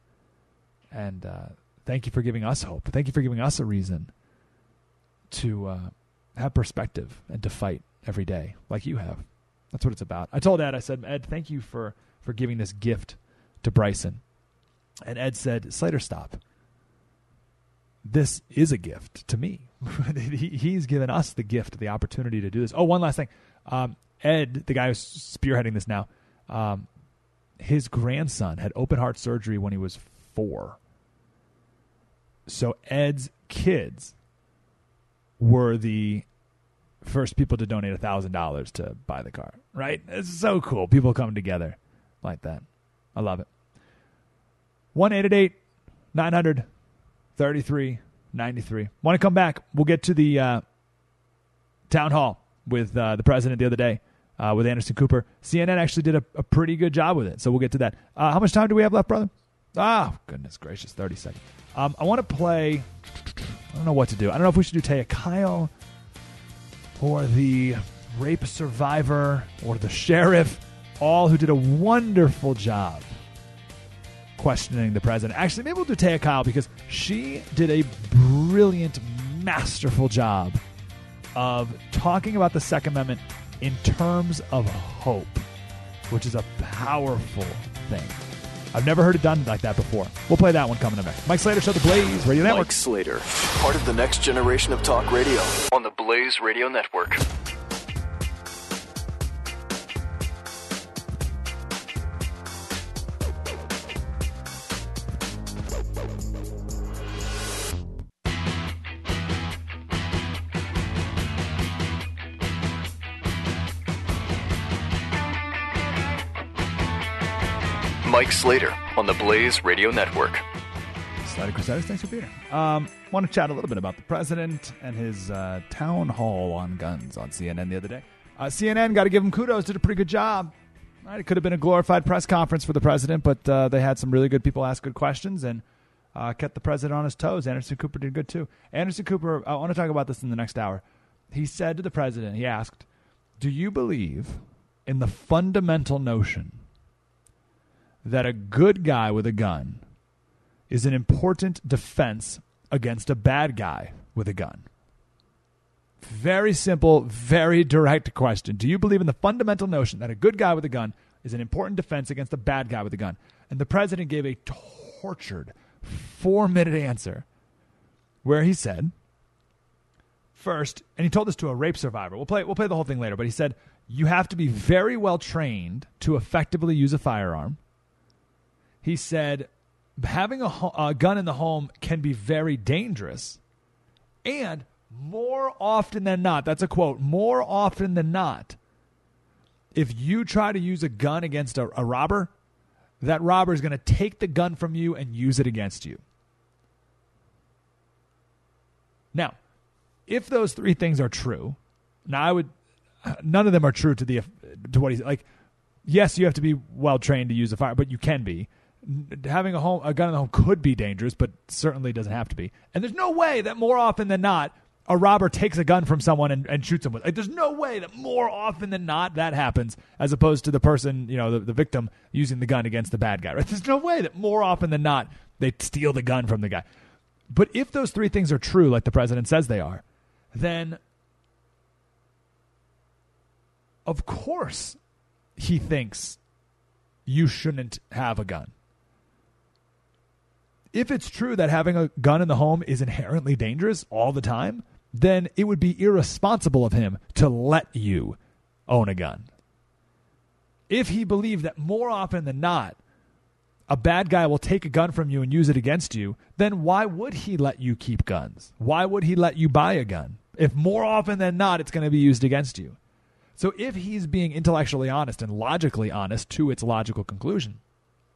And uh, thank you for giving us hope. Thank you for giving us a reason to uh, have perspective and to fight every day like you have. That's what it's about. I told Ed, I said, Ed, thank you for, for giving this gift to Bryson. And Ed said, Slater, stop. This is a gift to me. he's given us the gift, the opportunity to do this. Oh, one last thing. Um, Ed, the guy who's spearheading this now, um, his grandson had open heart surgery when he was four. So Ed's kids were the first people to donate thousand dollars to buy the car. Right? It's so cool. People come together like that. I love it. One eight eight eight nine hundred thirty three 93. Want to come back? We'll get to the uh, town hall with uh, the president the other day uh, with Anderson Cooper. CNN actually did a, a, pretty good job with it, so we'll get to that. Uh, how much time do we have left, brother? Ah, goodness gracious, 30 seconds. Um, I want to play. I don't know what to do. I don't know if we should do Taya Kyle or the rape survivor or the sheriff, all who did a wonderful job questioning the president. Actually, maybe we'll do Taya Kyle because she did a brilliant, masterful job of talking about the Second Amendment in terms of hope, which is a powerful thing. I've never heard it done like that before. We'll play that one coming up next. Mike Slater, Show the Blaze Radio Network. Mike Slater, part of the next generation of talk radio on the Blaze Radio Network. Mike Slater on the Blaze Radio Network. Slater Crusaders, thanks for being here. Um, want to chat a little bit about the president and his uh, town hall on guns on CNN the other day. Uh, CNN, got to give him kudos, did a pretty good job. Right, it could have been a glorified press conference for the president, but uh, they had some really good people ask good questions and uh, kept the president on his toes. Anderson Cooper did good too. Anderson Cooper, I want to talk about this in the next hour. He said to the president, he asked, Do you believe in the fundamental notion that a good guy with a gun is an important defense against a bad guy with a gun? Very simple, very direct question. Do you believe in the fundamental notion that a good guy with a gun is an important defense against a bad guy with a gun? And the president gave a tortured four minute answer where he said, first, and he told this to a rape survivor. We'll play, we'll play the whole thing later, but he said, you have to be very well trained to effectively use a firearm. He said, having a, a gun in the home can be very dangerous. And more often than not, that's a quote, more often than not, if you try to use a gun against a, a robber, that robber is going to take the gun from you and use it against you. Now, if those three things are true, now I would none of them are true to the to what he's like. Yes, you have to be well trained to use a fire, but you can be. Having a home a gun in the home could be dangerous, but certainly doesn't have to be. And there's no way that more often than not a robber takes a gun from someone and, and shoots them with. Like, there's no way that more often than not that happens, as opposed to the person, you know, the, the victim using the gun against the bad guy. Right? There's no way that more often than not they steal the gun from the guy. But if those three things are true, like the president says they are, then of course he thinks you shouldn't have a gun. If it's true that having a gun in the home is inherently dangerous all the time, then it would be irresponsible of him to let you own a gun. If he believed that more often than not, a bad guy will take a gun from you and use it against you, then why would he let you keep guns? Why would he let you buy a gun? If more often than not it's going to be used against you. So if he's being intellectually honest and logically honest to its logical conclusion,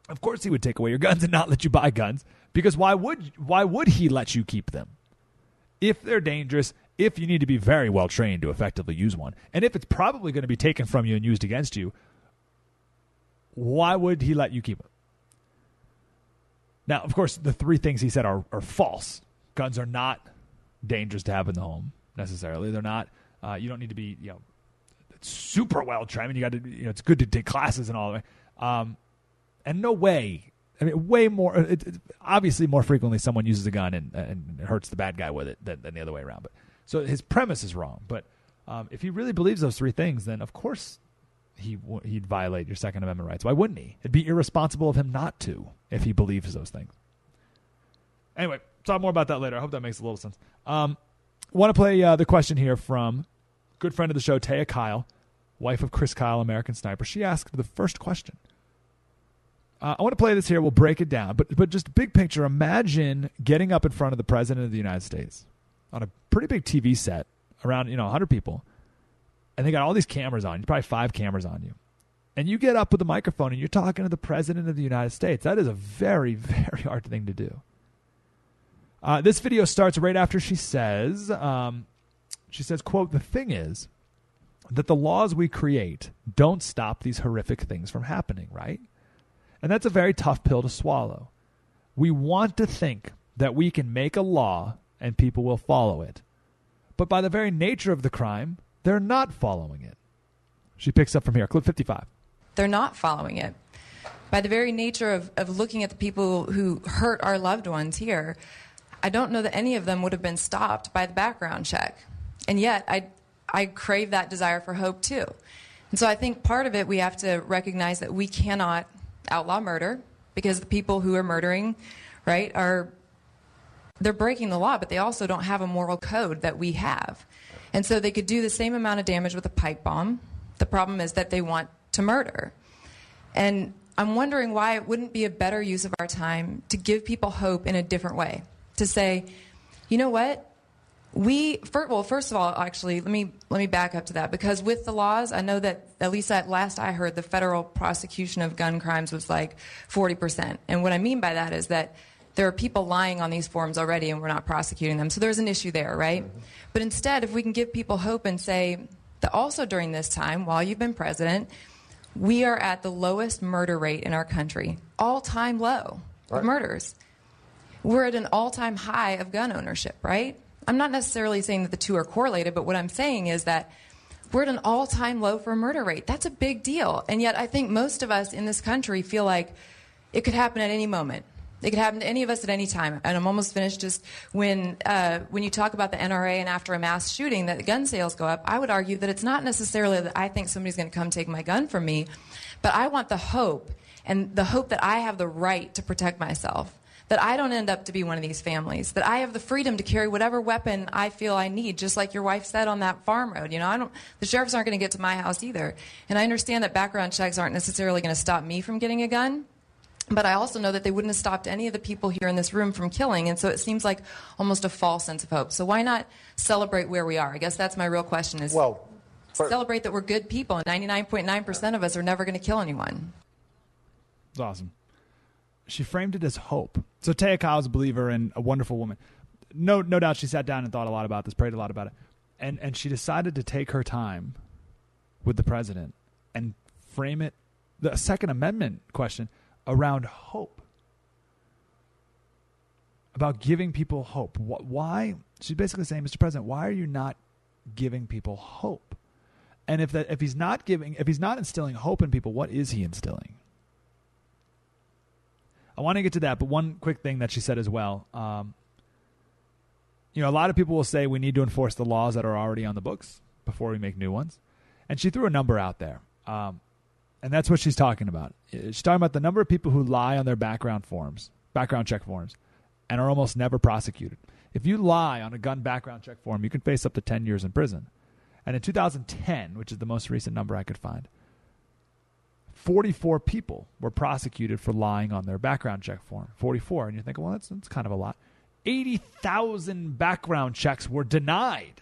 of course he would take away your guns and not let you buy guns because why would why would he let you keep them? If they're dangerous, if you need to be very well trained to effectively use one, and if it's probably going to be taken from you and used against you, why would he let you keep it? Now, of course, the three things he said are, are false. Guns are not dangerous to have in the home necessarily. They're not. Uh, you don't need to be you know super well trained. You got to you know it's good to take classes and all that. Um, and no way. I mean, way more. It, it, obviously, more frequently, someone uses a gun and, and hurts the bad guy with it than, than the other way around. But so his premise is wrong. But um, if he really believes those three things, then of course he he'd violate your Second Amendment rights. Why wouldn't he? It'd be irresponsible of him not to if he believes those things. Anyway, talk more about that later. I hope that makes a little sense. Um, want to play uh, the question here from good friend of the show, Taya Kyle, wife of Chris Kyle, American Sniper. She asked the first question. Uh, I want to play this here. We'll break it down, but but just big picture. Imagine getting up in front of the president of the United States on a pretty big TV set, around you know 100 people, and they got all these cameras on you, probably five cameras on you. And you get up with a microphone and you're talking to the President of the United States. That is a very, very hard thing to do. Uh, this video starts right after she says, um, she says, quote, the thing is that the laws we create don't stop these horrific things from happening, right? And that's a very tough pill to swallow. We want to think that we can make a law and people will follow it. But by the very nature of the crime, they're not following it. She picks up from here. Clip 55. They're not following it. By the very nature of, of looking at the people who hurt our loved ones here, I don't know that any of them would have been stopped by the background check. And yet, I, I crave that desire for hope too. And so I think part of it, we have to recognize that we cannot outlaw murder because the people who are murdering, right, are they're breaking the law, but they also don't have a moral code that we have. And so they could do the same amount of damage with a pipe bomb. The problem is that they want to murder. And I'm wondering why it wouldn't be a better use of our time to give people hope in a different way. To say, you know what? We first, well, first of all, actually, let me let me back up to that because with the laws, I know that at least at last I heard, the federal prosecution of gun crimes was like 40 percent. And what I mean by that is that there are people lying on these forms already and we're not prosecuting them. So there's an issue there, right? Mm-hmm. But instead, if we can give people hope and say that also during this time, while you've been president, we are at the lowest murder rate in our country, all time low right. of murders. We're at an all time high of gun ownership, right? I'm not necessarily saying that the two are correlated, but what I'm saying is that we're at an all time low for murder rate. That's a big deal. And yet, I think most of us in this country feel like it could happen at any moment. It could happen to any of us at any time. And I'm almost finished. Just when uh, when you talk about the NRA and after a mass shooting that gun sales go up, I would argue that it's not necessarily that I think somebody's going to come take my gun from me, but I want the hope and the hope that I have the right to protect myself. That I don't end up to be one of these families. That I have the freedom to carry whatever weapon I feel I need, just like your wife said on that farm road. You know, I don't. The sheriffs aren't going to get to my house either. And I understand that background checks aren't necessarily going to stop me from getting a gun. But I also know that they wouldn't have stopped any of the people here in this room from killing. And so it seems like almost a false sense of hope. So why not celebrate where we are? I guess that's my real question is Well, for- celebrate that we're good people and 99.9% of us are never going to kill anyone. It's awesome. She framed it as hope. So Taya Kyle's a believer and a wonderful woman. No, no doubt she sat down and thought a lot about this, prayed a lot about it, and and she decided to take her time with the president and frame it, the Second Amendment question around hope, about giving people hope. Why? She's basically saying, Mr. President, why are you not giving people hope? And if that if he's not giving, if he's not instilling hope in people, what is he instilling? I want to get to that, but one quick thing that she said as well. Um, you know, a lot of people will say we need to enforce the laws that are already on the books before we make new ones. And she threw a number out there. Um, and that's what she's talking about. She's talking about the number of people who lie on their background forms, background check forms, and are almost never prosecuted. If you lie on a gun background check form, you can face up to 10 years in prison. And in 2010, which is the most recent number I could find, 44 people were prosecuted for lying on their background check form. 44. And you're thinking, well, that's, that's kind of a lot. 80,000 background checks were denied.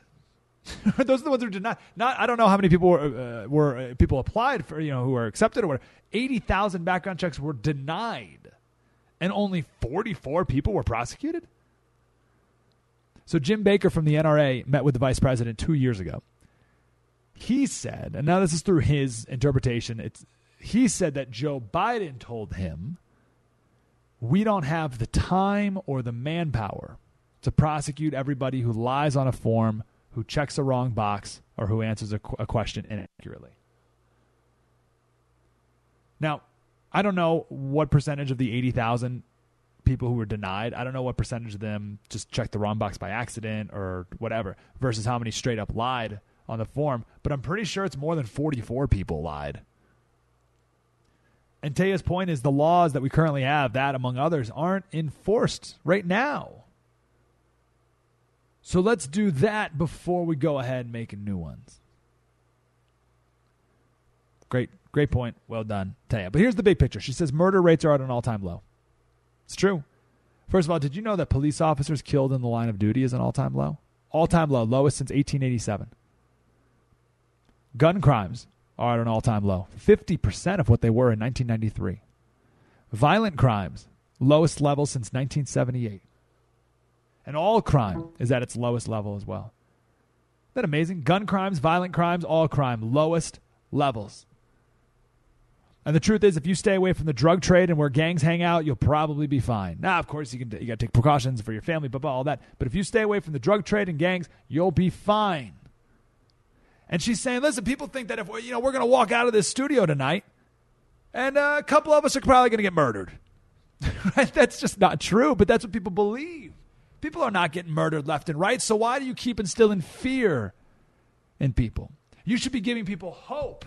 Those are the ones who denied. Not, I don't know how many people were, uh, were uh, people applied for, you know, who were accepted or whatever. 80,000 background checks were denied. And only 44 people were prosecuted? So Jim Baker from the NRA met with the vice president two years ago. He said, and now this is through his interpretation, it's he said that Joe Biden told him, We don't have the time or the manpower to prosecute everybody who lies on a form, who checks a wrong box, or who answers a, qu- a question inaccurately. Now, I don't know what percentage of the 80,000 people who were denied, I don't know what percentage of them just checked the wrong box by accident or whatever, versus how many straight up lied on the form, but I'm pretty sure it's more than 44 people lied. And Taya's point is the laws that we currently have, that among others, aren't enforced right now. So let's do that before we go ahead and making new ones. Great, great point. Well done, Taya. But here's the big picture. She says murder rates are at an all time low. It's true. First of all, did you know that police officers killed in the line of duty is an all time low? All time low, lowest since 1887. Gun crimes are at an all time low, 50% of what they were in 1993. Violent crimes, lowest level since 1978. And all crime is at its lowest level as well. Isn't that amazing? Gun crimes, violent crimes, all crime, lowest levels. And the truth is, if you stay away from the drug trade and where gangs hang out, you'll probably be fine. Now, of course, you can you got to take precautions for your family, blah, blah, all that. But if you stay away from the drug trade and gangs, you'll be fine. And she's saying, listen, people think that if you know we're going to walk out of this studio tonight, and uh, a couple of us are probably going to get murdered. right? That's just not true, but that's what people believe. People are not getting murdered left and right. So why do you keep instilling fear in people? You should be giving people hope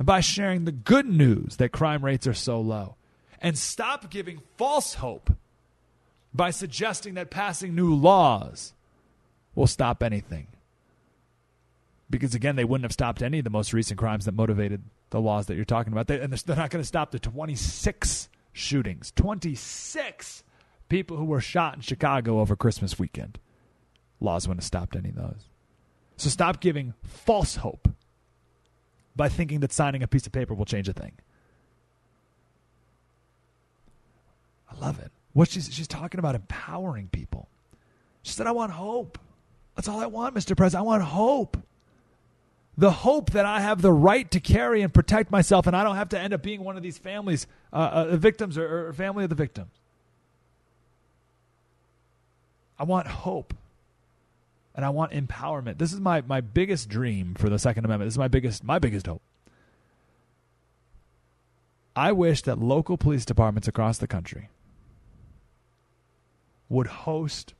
by sharing the good news that crime rates are so low. And stop giving false hope by suggesting that passing new laws will stop anything. Because again, they wouldn't have stopped any of the most recent crimes that motivated the laws that you're talking about. They, and they're not going to stop the 26 shootings. 26 people who were shot in Chicago over Christmas weekend. Laws wouldn't have stopped any of those. So stop giving false hope by thinking that signing a piece of paper will change a thing. I love it. What she's she's talking about empowering people. She said, "I want hope. That's all I want, Mr. President. I want hope. The hope that I have the right to carry and protect myself, and I don't have to end up being one of these families, uh, uh, victims or, or family of the victim. I want hope." and I want empowerment. This is my, my biggest dream for the Second Amendment. This is my biggest my biggest hope. I wish that local police departments across the country would host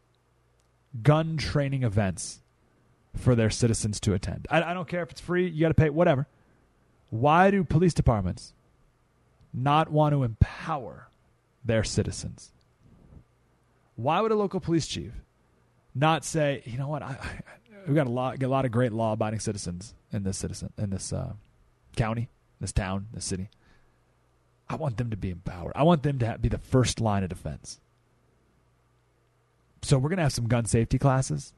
gun training events for their citizens to attend. I, I don't care if it's free, you got to pay, whatever. Why do police departments not want to empower their citizens? Why would a local police chief not say, you know what, I, I, we've got a lot, a lot of great law-abiding citizens in this citizen in this uh, county, this town, this city. I want them to be empowered. I want them to have, be the first line of defense. So we're gonna have some gun safety classes,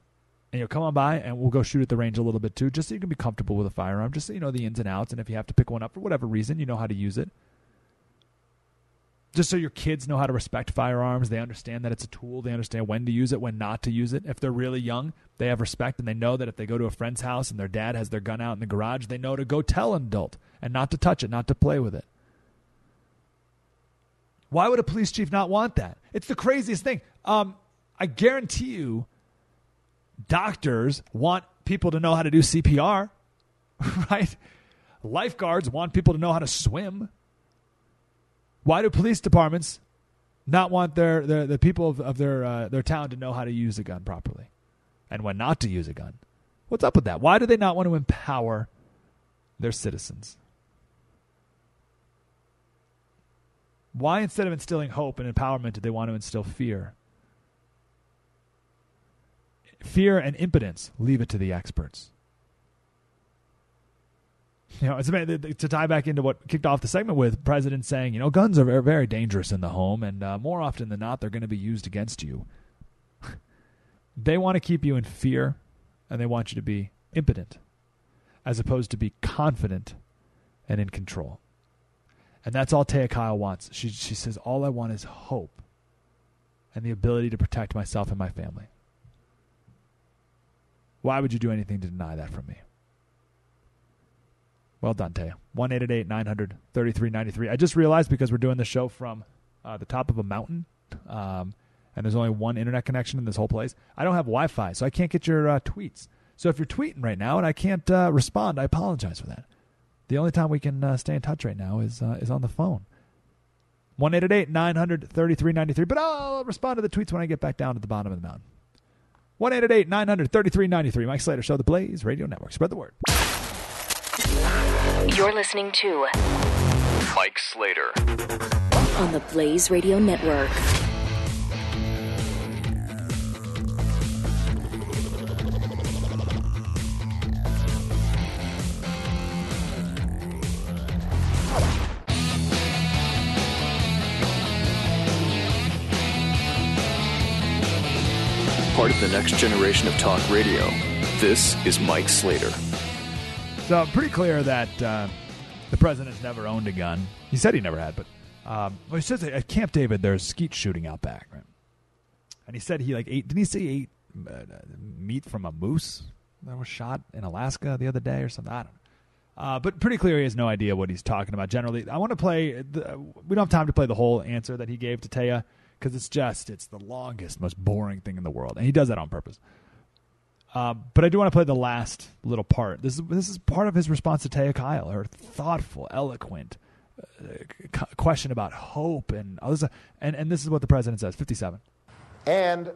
and you'll come on by, and we'll go shoot at the range a little bit too, just so you can be comfortable with a firearm, just so you know the ins and outs, and if you have to pick one up for whatever reason, you know how to use it. Just so your kids know how to respect firearms, they understand that it's a tool, they understand when to use it, when not to use it. If they're really young, they have respect, and they know that if they go to a friend's house and their dad has their gun out in the garage, they know to go tell an adult and not to touch it, not to play with it. Why would a police chief not want that? It's the craziest thing. Um, I guarantee you, doctors want people to know how to do CPR, right? Lifeguards want people to know how to swim. Why do police departments not want their, their the people of, of their uh, their town to know how to use a gun properly, and when not to use a gun? What's up with that? Why do they not want to empower their citizens? Why, instead of instilling hope and empowerment, do they want to instill fear? Fear and impotence, leave it to the experts. You know, it's to tie back into what kicked off the segment with President saying, you know, guns are very dangerous in the home, and uh, more often than not, they're going to be used against you. they want to keep you in fear, and they want you to be impotent, as opposed to be confident and in control. And that's all Taya Kyle wants. She, she says, All I want is hope and the ability to protect myself and my family. Why would you do anything to deny that from me? Well done, Taya. 1 900 3393. I just realized because we're doing the show from uh, the top of a mountain, um, and there's only one internet connection in this whole place, I don't have Wi Fi, so I can't get your uh, tweets. So if you're tweeting right now and I can't uh, respond, I apologize for that. The only time we can uh, stay in touch right now is uh, is on the phone. One eight eight eight nine hundred thirty three ninety three. But I'll respond to the tweets when I get back down to the bottom of the mountain. One eight eight eight nine hundred thirty three ninety three. Mike Slater Show, the Blaze Radio Network. Spread the word. You're listening to Mike Slater on the Blaze Radio Network. Of the next generation of talk radio. This is Mike Slater. So, pretty clear that uh, the president's never owned a gun. He said he never had, but um, well, he says at Camp David there's skeet shooting out back, right? And he said he like ate. Didn't he say he ate uh, meat from a moose that was shot in Alaska the other day or something? I don't know. Uh, but pretty clear he has no idea what he's talking about. Generally, I want to play. The, we don't have time to play the whole answer that he gave to Taya because it's just it's the longest, most boring thing in the world, and he does that on purpose. Uh, but I do want to play the last little part. This is this is part of his response to Taya Kyle, her thoughtful, eloquent uh, question about hope and others. And and this is what the president says. Fifty-seven. And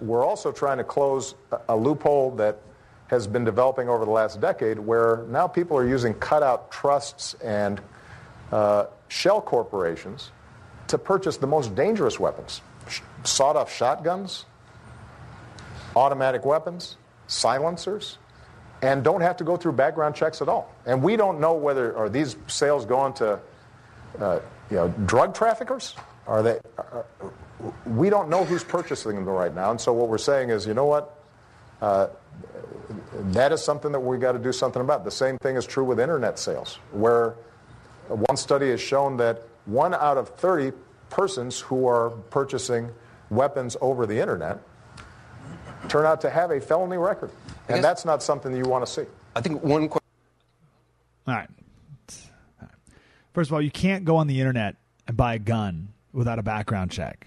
we're also trying to close a, a loophole that has been developing over the last decade, where now people are using cutout trusts and uh, shell corporations to purchase the most dangerous weapons sawed off shotguns, automatic weapons, silencers, and don't have to go through background checks at all. And we don't know whether are these sales going to uh, you know, drug traffickers? Are they? Uh, we don't know who's purchasing them right now. And so what we're saying is, you know what? Uh, that is something that we've got to do something about. The same thing is true with internet sales, where one study has shown that one out of 30 persons who are purchasing weapons over the internet turn out to have a felony record. And that's not something that you want to see. I think one question. All right. First of all, you can't go on the internet and buy a gun without a background check.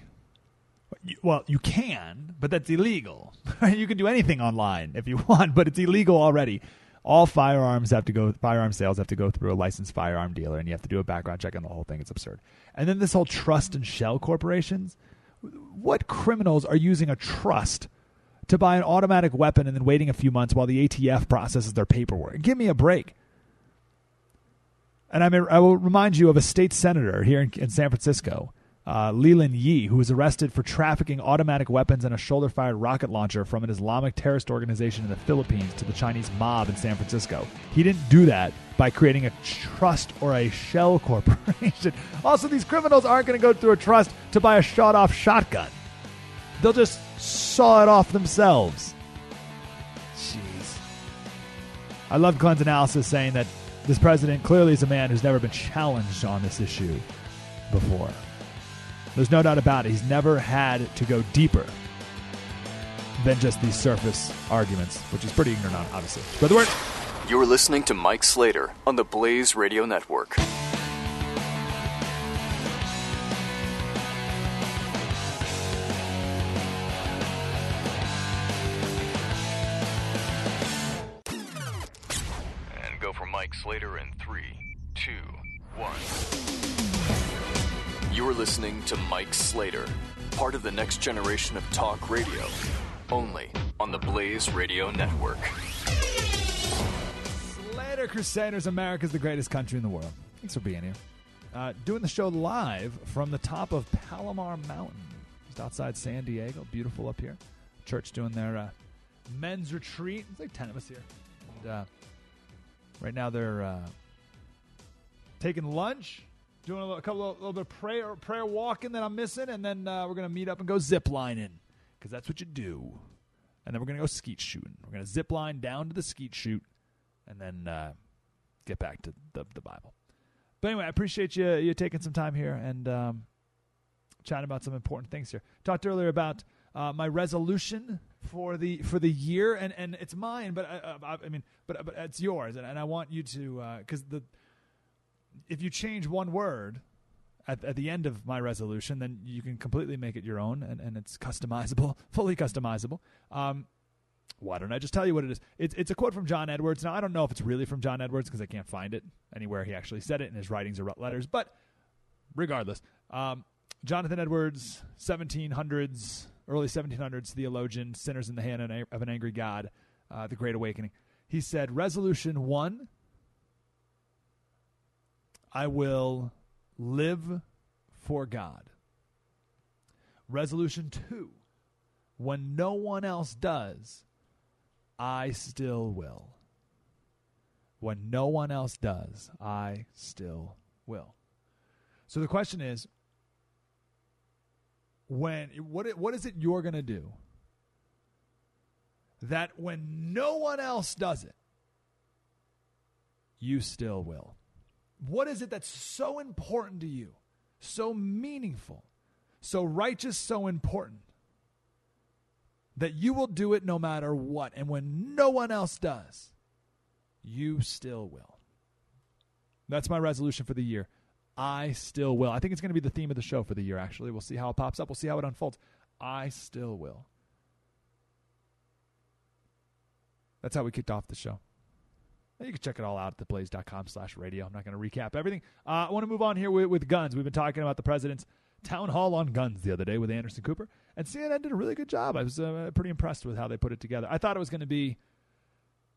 Well, you can, but that's illegal. you can do anything online if you want, but it's illegal already all firearms have to go firearm sales have to go through a licensed firearm dealer and you have to do a background check on the whole thing it's absurd. And then this whole trust and shell corporations what criminals are using a trust to buy an automatic weapon and then waiting a few months while the ATF processes their paperwork? Give me a break. And I, may, I will remind you of a state senator here in, in San Francisco, uh, Leland Yee, who was arrested for trafficking automatic weapons and a shoulder fired rocket launcher from an Islamic terrorist organization in the Philippines to the Chinese mob in San Francisco. He didn't do that by creating a trust or a shell corporation. also, these criminals aren't going to go through a trust to buy a shot off shotgun, they'll just saw it off themselves. Jeez. I love Glenn's analysis saying that this president clearly is a man who's never been challenged on this issue before. There's no doubt about it. He's never had to go deeper than just these surface arguments, which is pretty ignorant, obviously. Spread the word. You're listening to Mike Slater on the Blaze Radio Network. And go for Mike Slater in three, two, one. You're listening to Mike Slater, part of the next generation of talk radio, only on the Blaze Radio Network. Slater Crusaders, America's the greatest country in the world. Thanks for being here. Uh, doing the show live from the top of Palomar Mountain, just outside San Diego. Beautiful up here. Church doing their uh, men's retreat. There's like 10 of us here. And uh, right now they're uh, taking lunch, doing a, little, a couple of, little bit of prayer prayer walking that I'm missing, and then uh, we're gonna meet up and go zip lining because that's what you do. And then we're gonna go skeet shooting. We're gonna zip line down to the skeet shoot, and then uh, get back to the the Bible. But anyway, I appreciate you you taking some time here and um, chatting about some important things here. Talked earlier about uh, my resolution for the for the year, and, and it's mine, but I, I, I mean, but but it's yours, and, and I want you to because the if you change one word at, at the end of my resolution, then you can completely make it your own, and, and it's customizable, fully customizable. Um, why don't I just tell you what it is? It's, it's a quote from John Edwards. Now, I don't know if it's really from John Edwards because I can't find it anywhere he actually said it, in his writings or letters. But regardless, um, Jonathan Edwards, 1700s, early 1700s theologian, sinners in the hand of an angry God, uh, the Great Awakening. He said, Resolution one I will live for God. Resolution two when no one else does, I still will. When no one else does, I still will. So the question is when what what is it you're going to do that when no one else does it you still will? What is it that's so important to you? So meaningful, so righteous, so important that you will do it no matter what. And when no one else does, you still will. That's my resolution for the year. I still will. I think it's going to be the theme of the show for the year, actually. We'll see how it pops up, we'll see how it unfolds. I still will. That's how we kicked off the show. You can check it all out at theblaze.com slash radio. I'm not going to recap everything. Uh, I want to move on here with, with guns. We've been talking about the president's town hall on guns the other day with Anderson Cooper, and CNN did a really good job. I was uh, pretty impressed with how they put it together. I thought it was going to be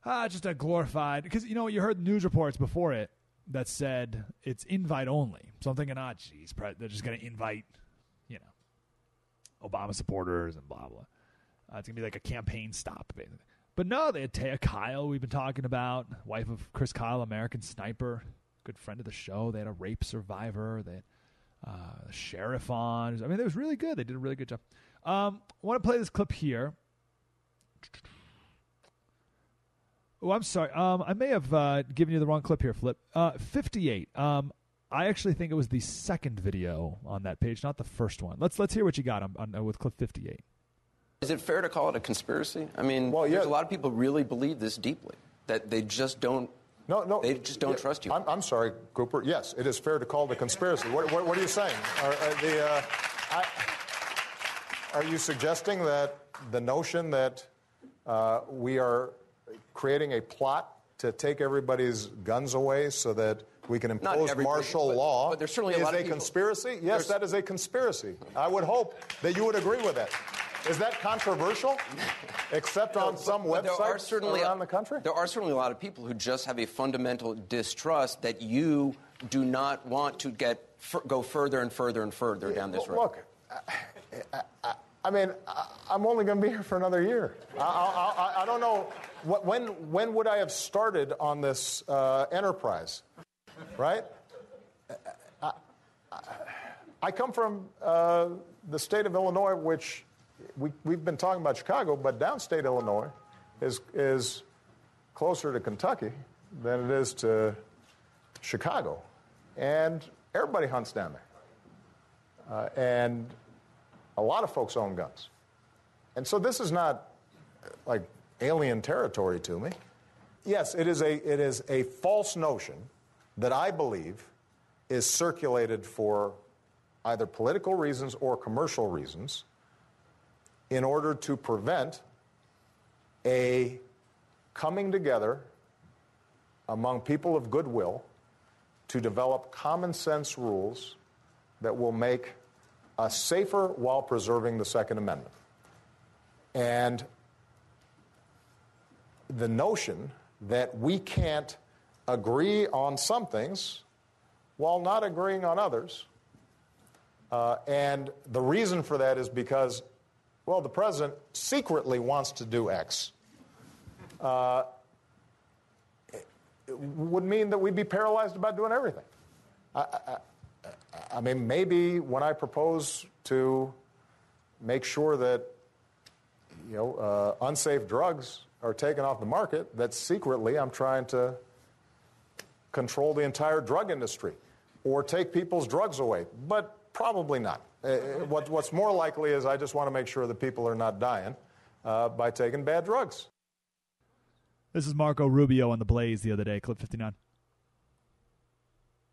uh, just a glorified, because, you know, you heard news reports before it that said it's invite only. So I'm thinking, ah, oh, geez, they're just going to invite, you know, Obama supporters and blah, blah. Uh, it's going to be like a campaign stop, basically. But no, they had Taya Kyle, we've been talking about, wife of Chris Kyle, American sniper, good friend of the show. They had a rape survivor. They had uh, sheriff on. I mean, it was really good. They did a really good job. Um, I want to play this clip here. Oh, I'm sorry. Um, I may have uh, given you the wrong clip here, Flip. Uh, 58. Um, I actually think it was the second video on that page, not the first one. Let's let's hear what you got on, on with clip 58. Is it fair to call it a conspiracy? I mean, well, yeah. there's a lot of people really believe this deeply that they just don't. No, no, they just don't yeah, trust you. I'm, I'm, sorry, Cooper. Yes, it is fair to call it a conspiracy. what, what, what, are you saying? Are, are, the, uh, I, are, you suggesting that the notion that uh, we are creating a plot to take everybody's guns away so that we can impose martial but, law but there's certainly is a, lot a of conspiracy? Yes, there's... that is a conspiracy. I would hope that you would agree with that. Is that controversial? Except no, on some but, but websites certainly, around the country? There are certainly a lot of people who just have a fundamental distrust that you do not want to get go further and further and further yeah, down this road. Look, I, I, I mean, I'm only going to be here for another year. I, I, don't know when. When would I have started on this uh, enterprise? Right? I come from uh, the state of Illinois, which we, we've been talking about Chicago, but downstate Illinois is, is closer to Kentucky than it is to Chicago. And everybody hunts down there. Uh, and a lot of folks own guns. And so this is not like alien territory to me. Yes, it is a, it is a false notion that I believe is circulated for either political reasons or commercial reasons, in order to prevent a coming together among people of goodwill to develop common sense rules that will make us safer while preserving the Second Amendment. And the notion that we can't agree on some things while not agreeing on others uh, and the reason for that is because, well, the president secretly wants to do X. Uh, would mean that we'd be paralyzed about doing everything. I, I, I, mean, maybe when I propose to make sure that you know uh, unsafe drugs are taken off the market, that secretly I'm trying to control the entire drug industry or take people's drugs away. But Probably not. Uh, uh, what, what's more likely is I just want to make sure that people are not dying uh, by taking bad drugs. This is Marco Rubio on the Blaze the other day, clip 59.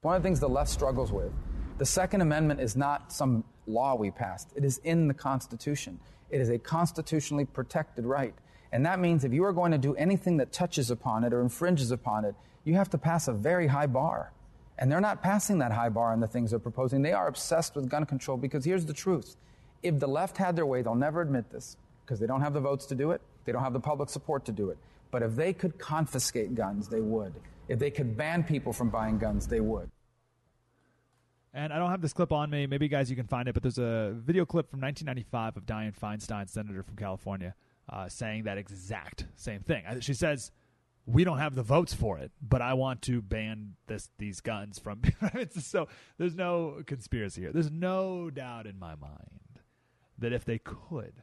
One of the things the left struggles with the Second Amendment is not some law we passed, it is in the Constitution. It is a constitutionally protected right. And that means if you are going to do anything that touches upon it or infringes upon it, you have to pass a very high bar. And they're not passing that high bar on the things they're proposing. They are obsessed with gun control because here's the truth. If the left had their way, they'll never admit this because they don't have the votes to do it. They don't have the public support to do it. But if they could confiscate guns, they would. If they could ban people from buying guns, they would. And I don't have this clip on me. Maybe, guys, you can find it. But there's a video clip from 1995 of Dianne Feinstein, senator from California, uh, saying that exact same thing. She says, we don't have the votes for it, but I want to ban this these guns from. so there's no conspiracy here. There's no doubt in my mind that if they could,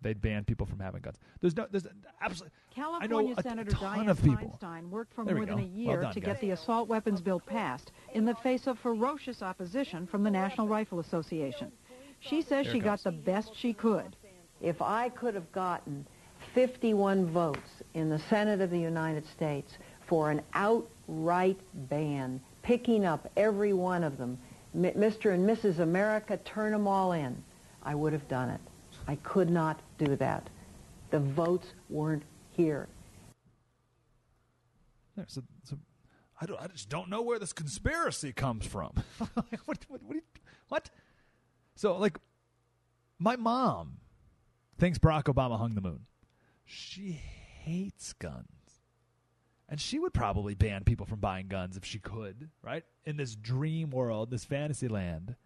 they'd ban people from having guns. There's no, there's absolutely. California a, Senator Dianne Feinstein worked for more than a year well done, to guys. get the assault weapons bill passed in the face of ferocious opposition from the National Rifle Association. She says she got the best she could. If I could have gotten 51 votes in the Senate of the United States for an outright ban, picking up every one of them. M- Mr. and Mrs. America, turn them all in. I would have done it. I could not do that. The votes weren't here. There, so, so I, don't, I just don't know where this conspiracy comes from. what, what, what, you, what? So, like, my mom thinks Barack Obama hung the moon. She hates guns. And she would probably ban people from buying guns if she could, right? In this dream world, this fantasy land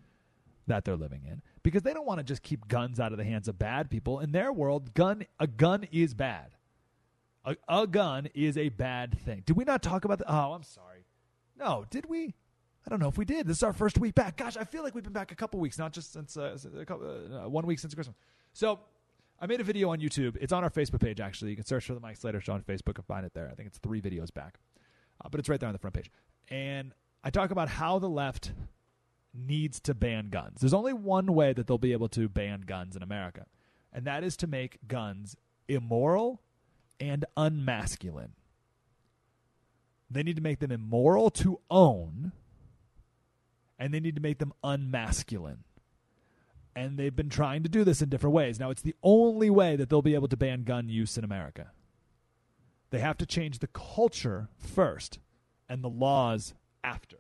that they're living in. Because they don't want to just keep guns out of the hands of bad people. In their world, gun a gun is bad. A, a gun is a bad thing. Did we not talk about that? Oh, I'm sorry. No, did we? I don't know if we did. This is our first week back. Gosh, I feel like we've been back a couple weeks, not just since uh, a couple, uh, one week since Christmas. So I made a video on YouTube. It's on our Facebook page, actually. You can search for the Mike Slater Show on Facebook and find it there. I think it's three videos back, uh, but it's right there on the front page. And I talk about how the left needs to ban guns. There's only one way that they'll be able to ban guns in America, and that is to make guns immoral and unmasculine. They need to make them immoral to own, and they need to make them unmasculine and they've been trying to do this in different ways. Now, it's the only way that they'll be able to ban gun use in America. They have to change the culture first and the laws after.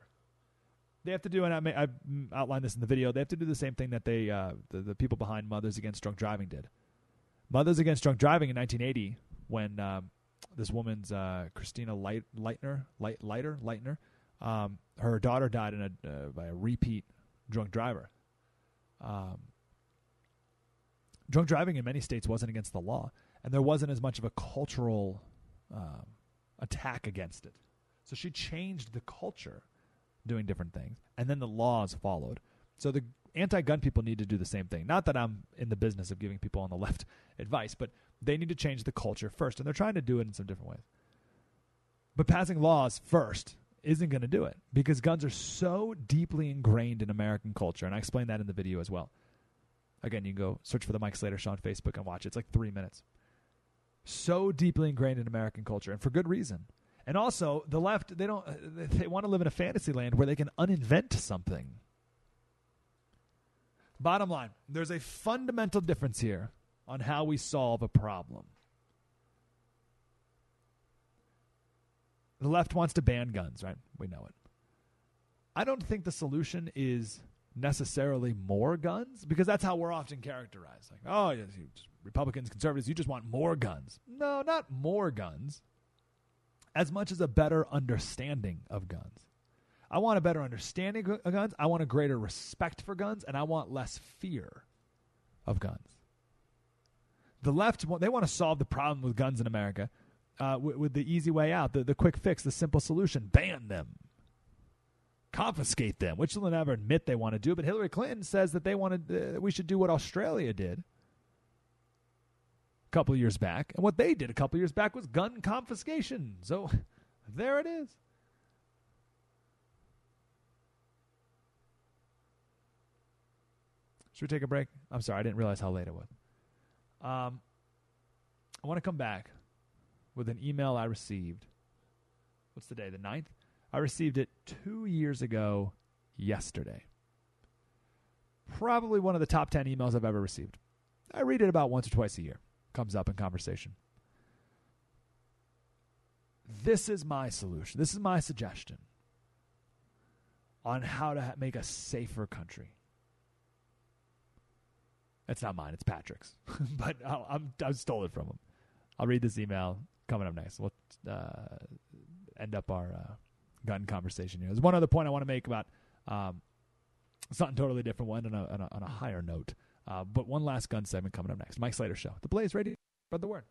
They have to do, and I may, I've outlined this in the video. They have to do the same thing that they, uh, the, the people behind Mothers Against Drunk Driving did. Mothers Against Drunk Driving in 1980, when um, this woman's uh, Christina Light, Lightner, Light, Lighter, Lightner, um, her daughter died in a uh, by a repeat drunk driver. Um, drunk driving in many states wasn't against the law, and there wasn't as much of a cultural um, attack against it. So she changed the culture, doing different things, and then the laws followed. So the anti-gun people need to do the same thing. Not that I'm in the business of giving people on the left advice, but they need to change the culture first, and they're trying to do it in some different ways. But passing laws first isn't going to do it because guns are so deeply ingrained in American culture, and I explained that in the video as well. Again, you can go search for the Mike Slater Show on Facebook and watch it. It's like three minutes. So deeply ingrained in American culture, and for good reason. And also, the left they don't uh, they want to live in a fantasy land where they can uninvent something. Bottom line, there's a fundamental difference here on how we solve a problem. The left wants to ban guns, right? We know it. I don't think the solution is necessarily more guns because that's how we're often characterized. Like, oh, yes, Republicans, conservatives, you just want more guns. No, not more guns. As much as a better understanding of guns. I want a better understanding of guns. I want a greater respect for guns, and I want less fear of guns. The left, they want to solve the problem with guns in America uh, with, with, the easy way out, the, the quick fix, the simple solution ban them, confiscate them, which they'll never admit they want to do. But Hillary Clinton says that they wanted, uh, we should do what Australia did a couple years back. And what they did a couple years back was gun confiscation. So there it is. Should we take a break? I'm sorry, I didn't realize how late it was. Um, I want to come back with an email I received. What's the day? The 9th? I received it two years ago yesterday. Probably one of the top 10 emails I've ever received. I read it about once or twice a year. Comes up in conversation. This is my solution. This is my suggestion on how to make a safer country. It's not mine. It's Patrick's, but I'm I stole it from him. I'll read this email coming up next. We'll uh, end up our uh, gun conversation here. There's one other point I want to make about um, something totally different, one on a, on a, on a higher note. Uh, but one last gun segment coming up next. Mike Slater Show. The Blaze Radio. Spread the word.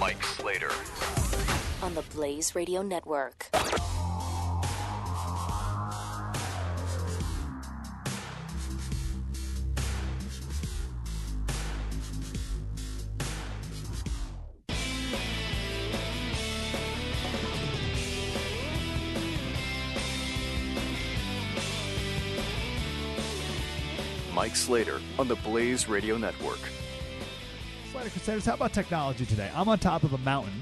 Mike Slater. On the Blaze Radio Network. Mike Slater on the Blaze Radio Network. Slater Crusaders, how about technology today? I'm on top of a mountain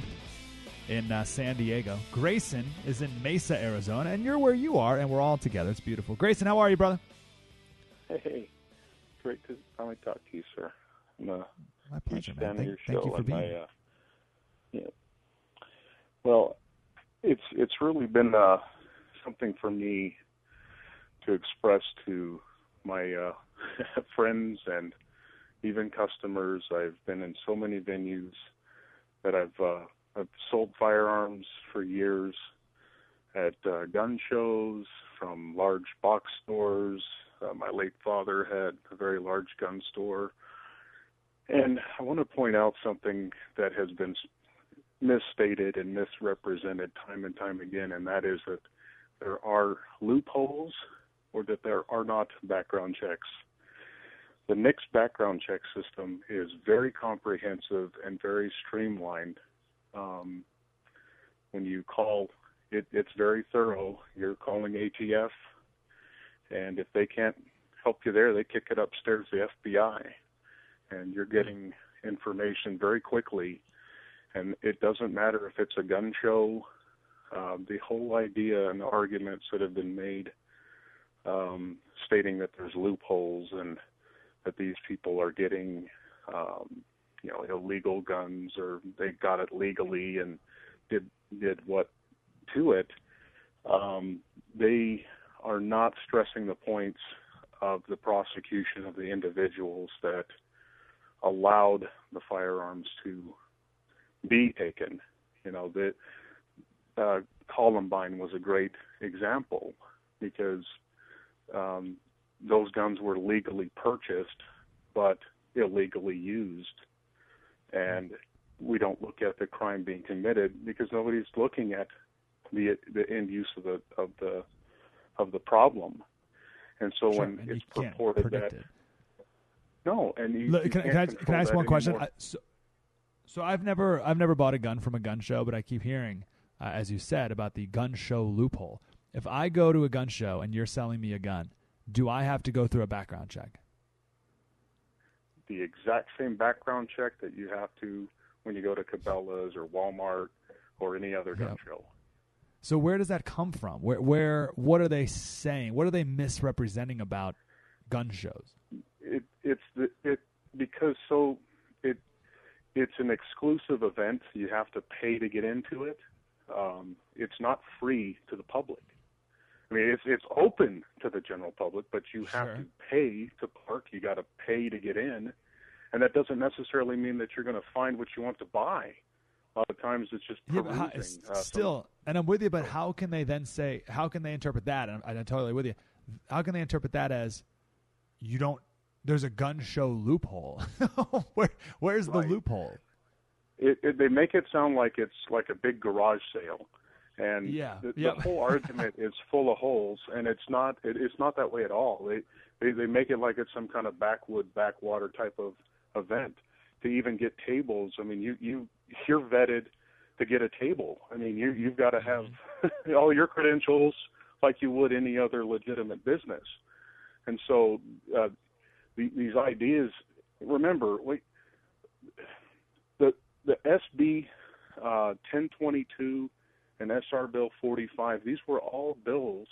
in uh, San Diego. Grayson is in Mesa, Arizona, and you're where you are, and we're all together. It's beautiful. Grayson, how are you, brother? Hey, great to finally talk to you, sir. I'm a my pleasure, man. Thank, thank, you for being my, here. Uh, yeah. Well, it's it's really been uh, something for me to express to my uh, friends and even customers. I've been in so many venues that I've uh, I've sold firearms for years at uh, gun shows, from large box stores. Uh, my late father had a very large gun store. And I want to point out something that has been misstated and misrepresented time and time again, and that is that there are loopholes or that there are not background checks. The NICS background check system is very comprehensive and very streamlined. Um, when you call, it, it's very thorough. You're calling ATF, and if they can't help you there, they kick it upstairs to the FBI, and you're getting information very quickly. And it doesn't matter if it's a gun show. Uh, the whole idea and the arguments that have been made um, stating that there's loopholes and that these people are getting, um, you know, illegal guns or they got it legally and did did what to it. Um, they are not stressing the points of the prosecution of the individuals that allowed the firearms to be taken. You know, the uh, Columbine was a great example because um, those guns were legally purchased but illegally used, and we don't look at the crime being committed because nobody's looking at the the end use of the of the of the problem. And so Sure, when and it's purported that it. no, and you, Look, you can, can't I, can I ask one question? I, so, so I've never I've never bought a gun from a gun show, but I keep hearing, uh, as you said, about the gun show loophole. If I go to a gun show and you're selling me a gun, do I have to go through a background check? the exact same background check that you have to when you go to Cabela's or Walmart or any other gun Yep. show. So where does that come from? Where where what are they saying? What are they misrepresenting about gun shows? It it's the it because so it it's an exclusive event. You have to pay to get into it. Um, it's not free to the public. I mean, it's it's open to the general public, but you have Sure. to pay to park. You got to pay to get in, and that doesn't necessarily mean that you're going to find what you want to buy. A lot of times, it's just Yeah, how, uh, some- still, and I'm with you, but how can they then say? How can they interpret that? And I'm, I'm totally with you. How can they interpret that as you don't? There's a gun show loophole. Where where's the Right. loophole? it, it, they make it sound like it's like a big garage sale, and Yeah, the, yep. the whole argument is full of holes, and it's not. It, it's not that way at all. They, they they make it like it's some kind of backwood backwater type of event. To even get tables, I mean, you you you're vetted to get a table. I mean, you you've got to have all your credentials like you would any other legitimate business, and so uh, the, these ideas. Remember, wait, the the SB uh, 1022 and SR Bill 45. These were all bills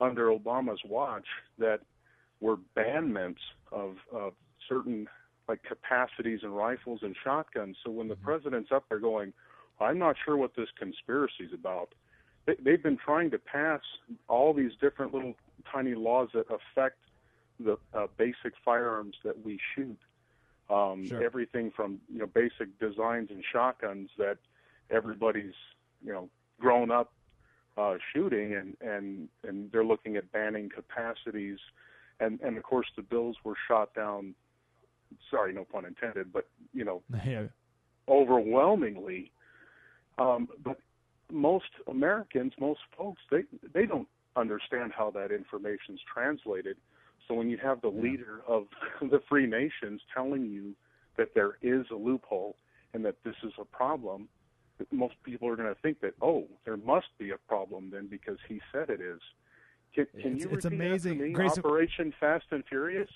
under Obama's watch that were banments of, of certain like capacities and rifles and shotguns. So when the president's up there going, I'm not sure what this conspiracy is about. They, they've been trying to pass all these different little tiny laws that affect the uh, basic firearms that we shoot um, Sure. everything from you know basic designs and shotguns that everybody's you know grown up uh, shooting, and and and they're looking at banning capacities, and and of course the bills were shot down. Sorry, no pun intended, but you know Yeah. overwhelmingly. Um, but most Americans, most folks, they they don't understand how that information's translated. So when you have the leader of the free nations telling you that there is a loophole and that this is a problem, most people are going to think that oh, there must be a problem then because he said it is. Can, can It's- you it's amazing. Grayson- Operation Fast and Furious.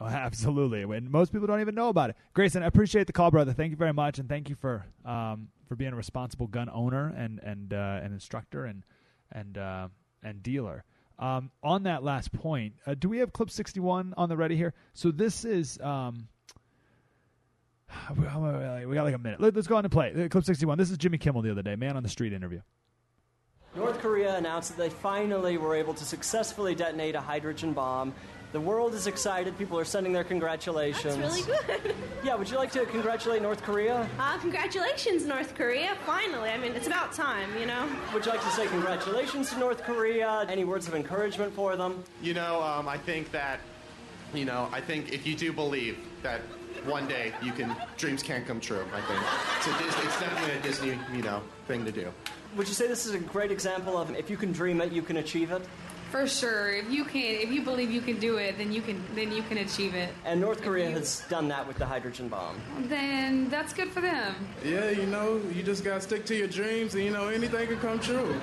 Oh, absolutely. And most people don't even know about it. Grayson, I appreciate the call, brother. Thank you very much, and thank you for um, for being a responsible gun owner and and uh, an instructor and and uh, and dealer. Um, on that last point, uh, do we have clip sixty one on the ready here? So this is. Um, we got like a minute. Let, us go on and play Uh, clip sixty one. This is Jimmy Kimmel the other day, man on the street interview. North Korea announced that they finally were able to successfully detonate a hydrogen bomb. The world is excited. People are sending their congratulations. That's really good. Yeah, would you like to congratulate North Korea? Uh, congratulations, North Korea. Finally. I mean, it's about time, you know? Would you like to say congratulations to North Korea? Any words of encouragement for them? You know, um, I think that, you know, I think if you do believe that one day you can, dreams can't come true. I think it's, a Dis- it's definitely a Disney, you know, thing to do. Would you say this is a great example of if you can dream it, you can achieve it? For sure. If you can, if you believe you can do it, then you can, then you can achieve it. And North Korea has done that with the hydrogen bomb. Then that's good for them. Yeah, you know, you just gotta stick to your dreams, and you know anything can come true.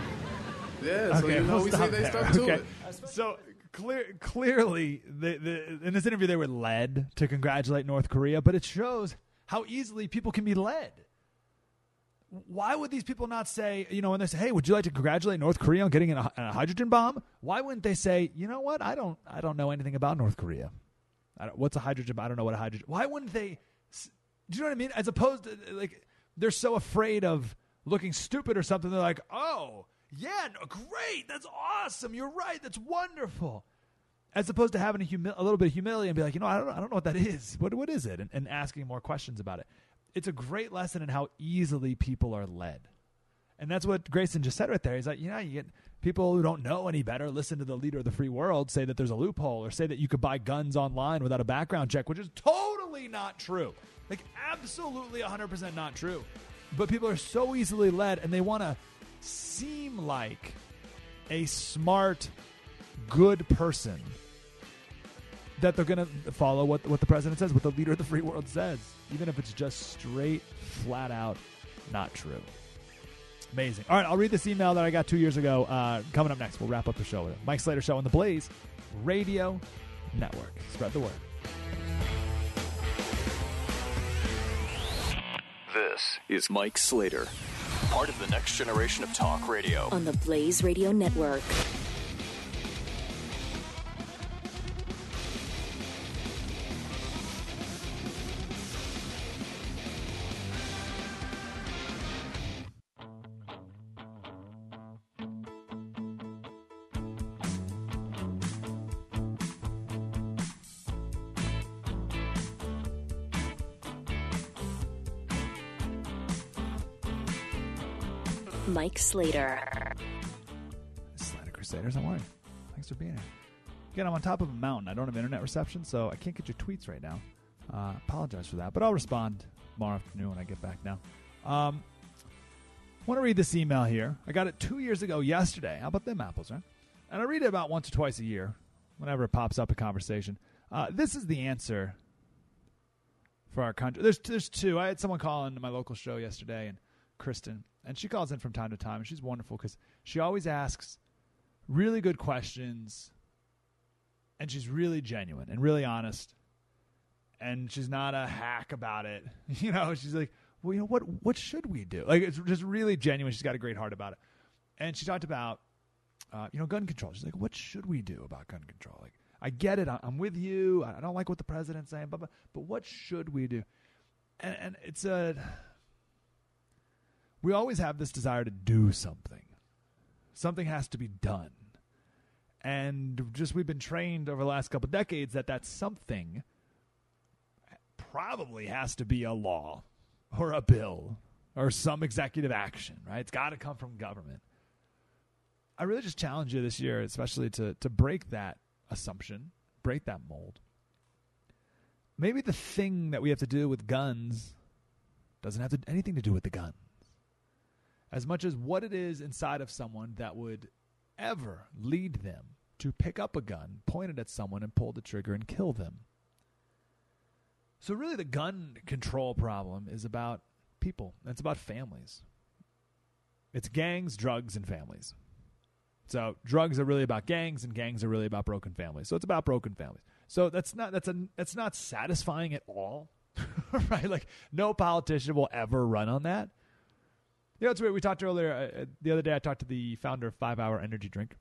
Yeah, so you know we'll we say they there. stuck to okay. it. So clear, clearly, the, the, in this interview, they were led to congratulate North Korea, but it shows how easily people can be led. Why would these people not say, you know, when they say, "Hey, would you like to congratulate North Korea on getting a, a hydrogen bomb?" Why wouldn't they say, "You know what? I don't, I don't know anything about North Korea. What's a hydrogen? bomb? I don't know what a hydrogen." Why wouldn't they? Do you know what I mean? As opposed to like, they're so afraid of looking stupid or something. They're like, "Oh, yeah, no, great, that's awesome. You're right, that's wonderful." as opposed to having a, humi- a little bit of humility and be like, you know, I don't, I don't know what that is. What, what is it? And, and asking more questions about it. It's a great lesson in how easily people are led. And that's what Grayson just said right there. He's like, you know, you get people who don't know any better listen to the leader of the free world say that there's a loophole or say that you could buy guns online without a background check, which is totally not true. Like, absolutely 100% not true. But people are so easily led and they want to seem like a smart, good person that they're going to follow what, what the president says, what the leader of the free world says, even if it's just straight, flat out not true. Amazing. All right, I'll read this email that I got two years ago. Uh, coming up next, we'll wrap up the show with it. Mike Slater Show on the Blaze Radio Network. Spread the word. This is Mike Slater, part of the next generation of talk radio. On the Blaze Radio Network. Slater. Slater Crusaders, I'm worried. Thanks for being here. Again, I'm on top of a mountain. I don't have internet reception, so I can't get your tweets right now. Uh, apologize for that, but I'll respond tomorrow afternoon when I get back now. Um, want to read this email here. I got it two years ago yesterday. How about them apples, right? And I read it about once or twice a year, whenever it pops up a conversation. Uh, this is the answer for our country. There's there's two. I had someone call into my local show yesterday, and Kristen, and she calls in from time to time, and she's wonderful because she always asks really good questions, and she's really genuine and really honest, and she's not a hack about it. You know, she's like, well, you know what? What should we do? Like, it's just really genuine. She's got a great heart about it, and she talked about, uh, you know, gun control. She's like, what should we do about gun control? Like, I get it. I'm with you. I don't like what the president's saying, but but, but what should we do? And, and it's a we always have this desire to do something. Something has to be done. And just we've been trained over the last couple decades that that something probably has to be a law or a bill or some executive action, right? It's got to come from government. I really just challenge you this year, especially to to break that assumption, break that mold. Maybe the thing that we have to do with guns doesn't have to, anything to do with the gun as much as what it is inside of someone that would ever lead them to pick up a gun, point it at someone, and pull the trigger and kill them. So, really, the gun control problem is about people, it's about families. It's gangs, drugs, and families. So, drugs are really about gangs, and gangs are really about broken families. So, it's about broken families. So, that's not, that's, a, that's not satisfying at all, right? Like, no politician will ever run on that. You know, it's weird. We talked earlier uh, the other day. I talked to the founder of Five Hour Energy Drink,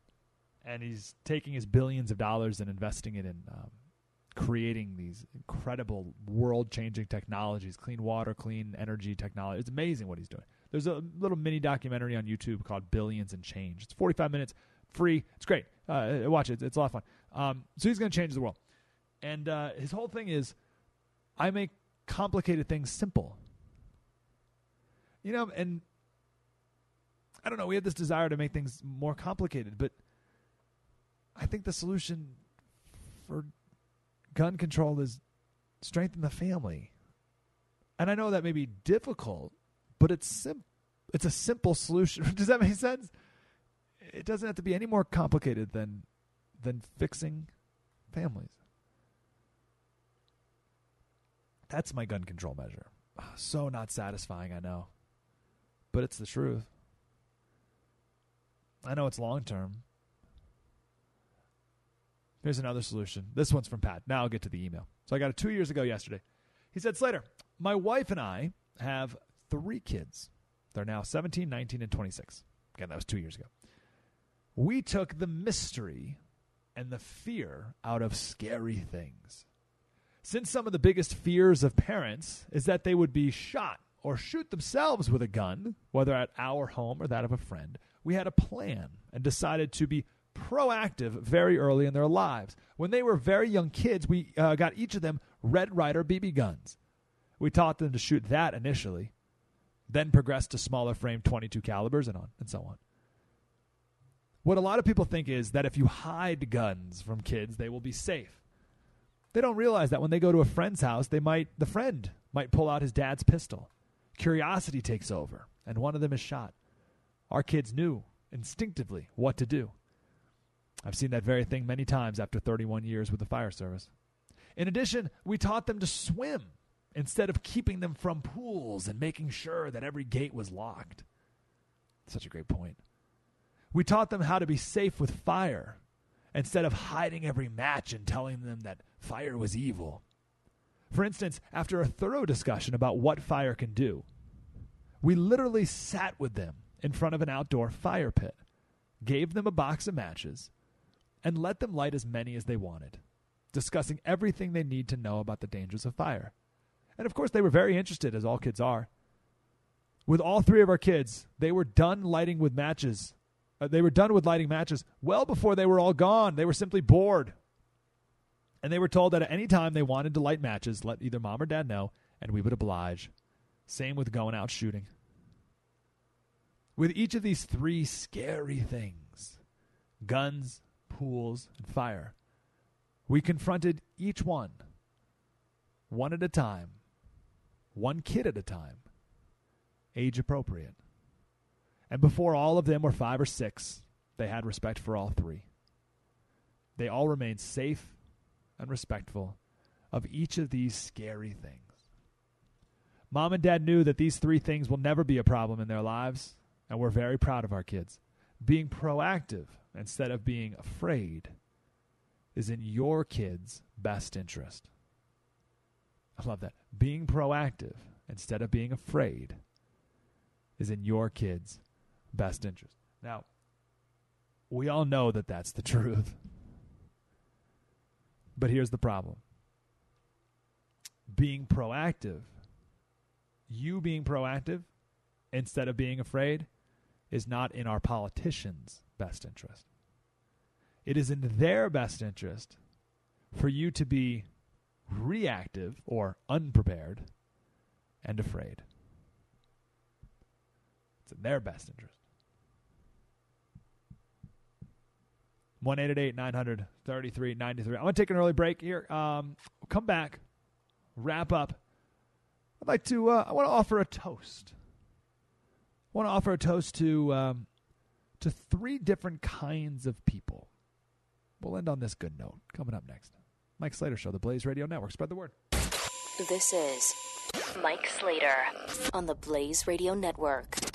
and he's taking his billions of dollars and investing it in um, creating these incredible world-changing technologies, clean water, clean energy technology. It's amazing what he's doing. There's a little mini documentary on YouTube called Billions in Change. It's 45 minutes, free. It's great. Uh, watch it. It's a lot of fun. Um, so he's going to change the world, and uh, his whole thing is, I make complicated things simple. You know, and I don't know. We have this desire to make things more complicated, but I think the solution for gun control is strengthen the family. And I know that may be difficult, but it's sim- it's a simple solution. Does that make sense? It doesn't have to be any more complicated than than fixing families. That's my gun control measure. So not satisfying, I know. But it's the truth. I know it's long term. Here's another solution. This one's from Pat. Now I'll get to the email. So I got it two years ago yesterday. He said, Slater, my wife and I have three kids. They're now 17, 19, and 26. Again, that was two years ago. We took the mystery and the fear out of scary things. Since some of the biggest fears of parents is that they would be shot or shoot themselves with a gun, whether at our home or that of a friend, we had a plan and decided to be proactive very early in their lives. When they were very young kids, we uh, got each of them Red Ryder BB guns. We taught them to shoot that initially, then progressed to smaller frame 22 calibers and on and so on. What a lot of people think is that if you hide guns from kids, they will be safe. They don't realize that when they go to a friend's house, they might the friend might pull out his dad's pistol. Curiosity takes over, and one of them is shot. Our kids knew instinctively what to do. I've seen that very thing many times after 31 years with the fire service. In addition, we taught them to swim instead of keeping them from pools and making sure that every gate was locked. Such a great point. We taught them how to be safe with fire instead of hiding every match and telling them that fire was evil. For instance, after a thorough discussion about what fire can do, we literally sat with them in front of an outdoor fire pit, gave them a box of matches, and let them light as many as they wanted, discussing everything they need to know about the dangers of fire. And of course, they were very interested, as all kids are. With all three of our kids, they were done lighting with matches. Uh, they were done with lighting matches well before they were all gone. They were simply bored. And they were told that at any time they wanted to light matches, let either mom or dad know, and we would oblige. Same with going out shooting. With each of these three scary things guns, pools, and fire we confronted each one, one at a time, one kid at a time, age appropriate. And before all of them were five or six, they had respect for all three. They all remained safe and respectful of each of these scary things. Mom and dad knew that these three things will never be a problem in their lives, and we're very proud of our kids. Being proactive instead of being afraid is in your kids' best interest. I love that. Being proactive instead of being afraid is in your kids' best interest. Now, we all know that that's the truth. But here's the problem being proactive, you being proactive instead of being afraid, is not in our politicians' best interest. It is in their best interest for you to be reactive or unprepared and afraid. It's in their best interest. 1 900 3393. I'm going to take an early break here. Um, we'll come back, wrap up. I'd like to, uh, I want to offer a toast. Want to offer a toast to, um, to three different kinds of people. We'll end on this good note. Coming up next Mike Slater Show, the Blaze Radio Network. Spread the word. This is Mike Slater on the Blaze Radio Network.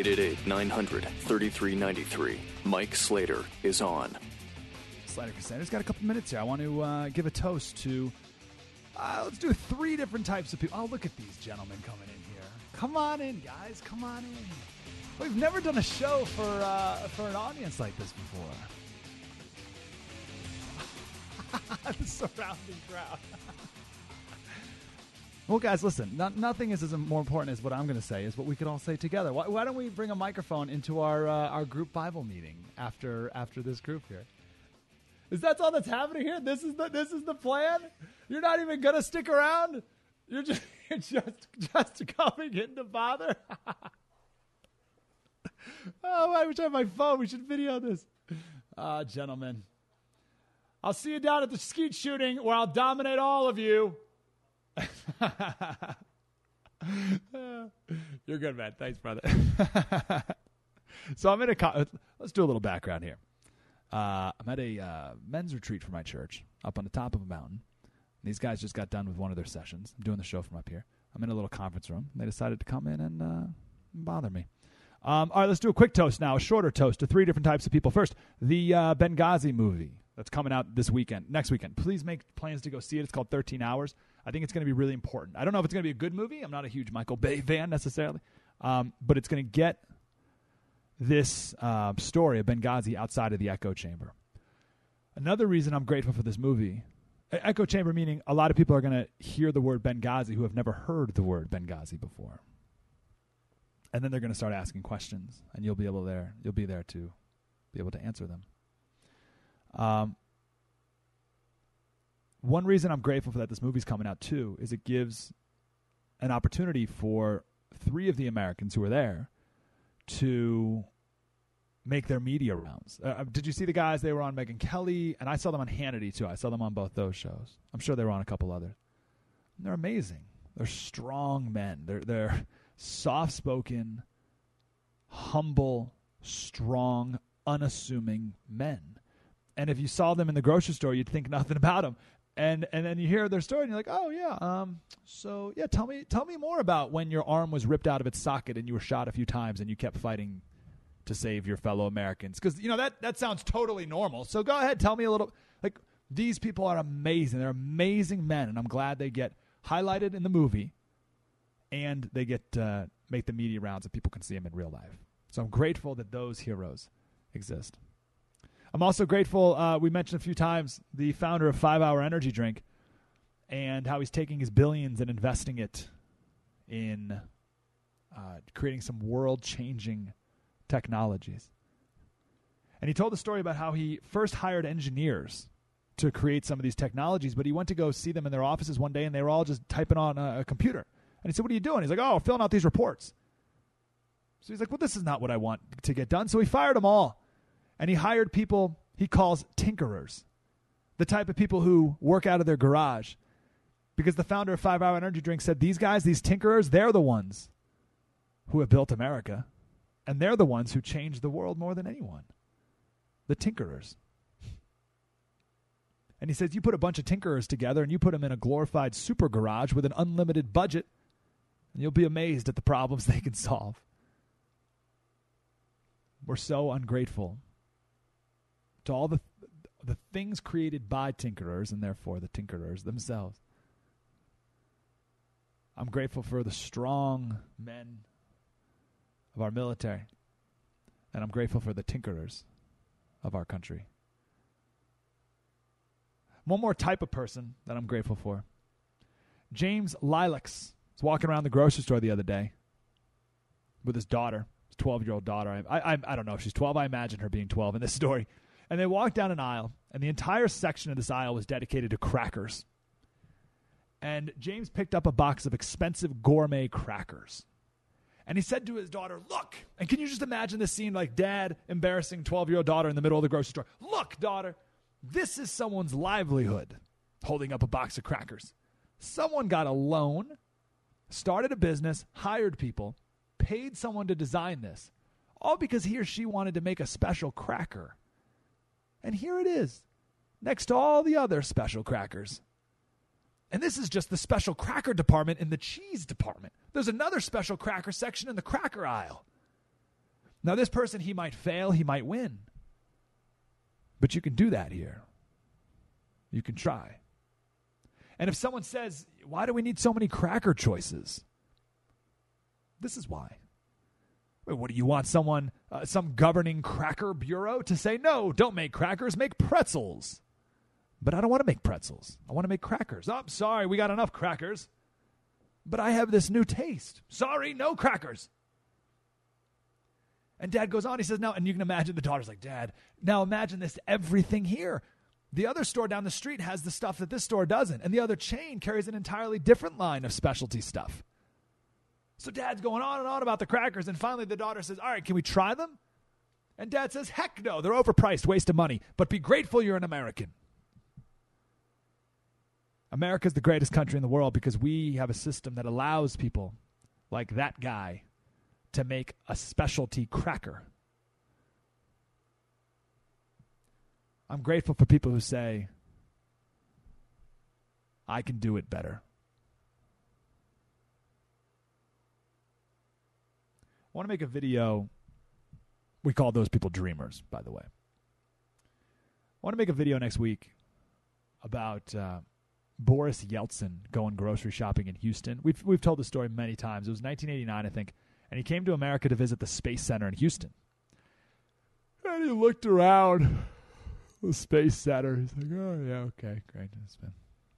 Eight eight eight nine hundred thirty three ninety three. Mike Slater is on. Slater Crusaders got a couple minutes here. I want to uh, give a toast to. Uh, let's do three different types of people. Oh, look at these gentlemen coming in here. Come on in, guys. Come on in. We've never done a show for uh, for an audience like this before. the surrounding crowd. well, guys, listen. No, nothing is as more important as what I'm going to say. Is what we could all say together. Why, why don't we bring a microphone into our uh, our group Bible meeting after after this group here? Is that all that's happening here? This is the this is the plan. You're not even gonna stick around. You're just you're just just coming in to bother. oh, I wish I had my phone. We should video this. Ah, gentlemen. I'll see you down at the skeet shooting where I'll dominate all of you. You're good, man. Thanks, brother. so I'm in a. Co- let's do a little background here. Uh, I'm at a uh, men's retreat for my church up on the top of a mountain. These guys just got done with one of their sessions. I'm doing the show from up here. I'm in a little conference room. They decided to come in and uh, bother me. Um, all right, let's do a quick toast now, a shorter toast to three different types of people. First, the uh, Benghazi movie that's coming out this weekend, next weekend. Please make plans to go see it. It's called 13 Hours. I think it's going to be really important. I don't know if it's going to be a good movie. I'm not a huge Michael Bay fan necessarily, Um, but it's going to get this uh, story of Benghazi outside of the echo chamber. Another reason I'm grateful for this movie, echo chamber meaning a lot of people are going to hear the word Benghazi who have never heard the word Benghazi before. And then they're going to start asking questions, and you'll be able there. You'll be there to be able to answer them. Um, one reason I'm grateful for that this movie's coming out too is it gives an opportunity for three of the Americans who were there to make their media rounds. Uh, did you see the guys? They were on Megyn Kelly, and I saw them on Hannity too. I saw them on both those shows. I'm sure they were on a couple others. And they're amazing. They're strong men. They're they're soft spoken, humble, strong, unassuming men. And if you saw them in the grocery store, you'd think nothing about them. And and then you hear their story, and you're like, oh yeah, um, so yeah, tell me tell me more about when your arm was ripped out of its socket and you were shot a few times and you kept fighting to save your fellow Americans. Because you know that that sounds totally normal. So go ahead, tell me a little. Like these people are amazing. They're amazing men, and I'm glad they get highlighted in the movie, and they get uh, make the media rounds and people can see them in real life. So I'm grateful that those heroes exist. I'm also grateful. Uh, we mentioned a few times the founder of Five Hour Energy Drink, and how he's taking his billions and investing it in uh, creating some world-changing technologies. And he told the story about how he first hired engineers to create some of these technologies, but he went to go see them in their offices one day, and they were all just typing on a, a computer. And he said, "What are you doing?" He's like, "Oh, filling out these reports." So he's like, "Well, this is not what I want to get done." So he fired them all and he hired people he calls tinkerers, the type of people who work out of their garage. Because the founder of Five Hour Energy Drink said these guys, these tinkerers, they're the ones who have built America, and they're the ones who changed the world more than anyone. The tinkerers. And he says you put a bunch of tinkerers together and you put them in a glorified super garage with an unlimited budget, and you'll be amazed at the problems they can solve. We're so ungrateful to all the the things created by tinkerers and therefore the tinkerers themselves. I'm grateful for the strong men of our military, and I'm grateful for the tinkerers of our country. One more type of person that I'm grateful for. James Lileks was walking around the grocery store the other day with his daughter, his 12 year old daughter. I, I, I don't know if she's 12. I imagine her being 12 in this story. And they walked down an aisle, and the entire section of this aisle was dedicated to crackers. And James picked up a box of expensive gourmet crackers. And he said to his daughter, Look, and can you just imagine this scene like dad embarrassing 12 year old daughter in the middle of the grocery store? Look, daughter, this is someone's livelihood, holding up a box of crackers. Someone got a loan, started a business, hired people, paid someone to design this, all because he or she wanted to make a special cracker. And here it is, next to all the other special crackers. And this is just the special cracker department in the cheese department. There's another special cracker section in the cracker aisle. Now, this person, he might fail, he might win. But you can do that here. You can try. And if someone says, Why do we need so many cracker choices? This is why. What do you want someone, uh, some governing cracker bureau to say, no, don't make crackers, make pretzels? But I don't want to make pretzels. I want to make crackers. Oh, I'm sorry, we got enough crackers. But I have this new taste. Sorry, no crackers. And dad goes on, he says, now, and you can imagine the daughter's like, Dad, now imagine this everything here. The other store down the street has the stuff that this store doesn't, and the other chain carries an entirely different line of specialty stuff. So dad's going on and on about the crackers, and finally the daughter says, All right, can we try them? And dad says, Heck no, they're overpriced, waste of money, but be grateful you're an American. America's the greatest country in the world because we have a system that allows people like that guy to make a specialty cracker. I'm grateful for people who say, I can do it better. I want to make a video. We call those people dreamers, by the way. I want to make a video next week about uh, Boris Yeltsin going grocery shopping in Houston. We've we've told the story many times. It was 1989, I think, and he came to America to visit the Space Center in Houston. And he looked around the Space Center. He's like, oh, yeah, okay, great. It's been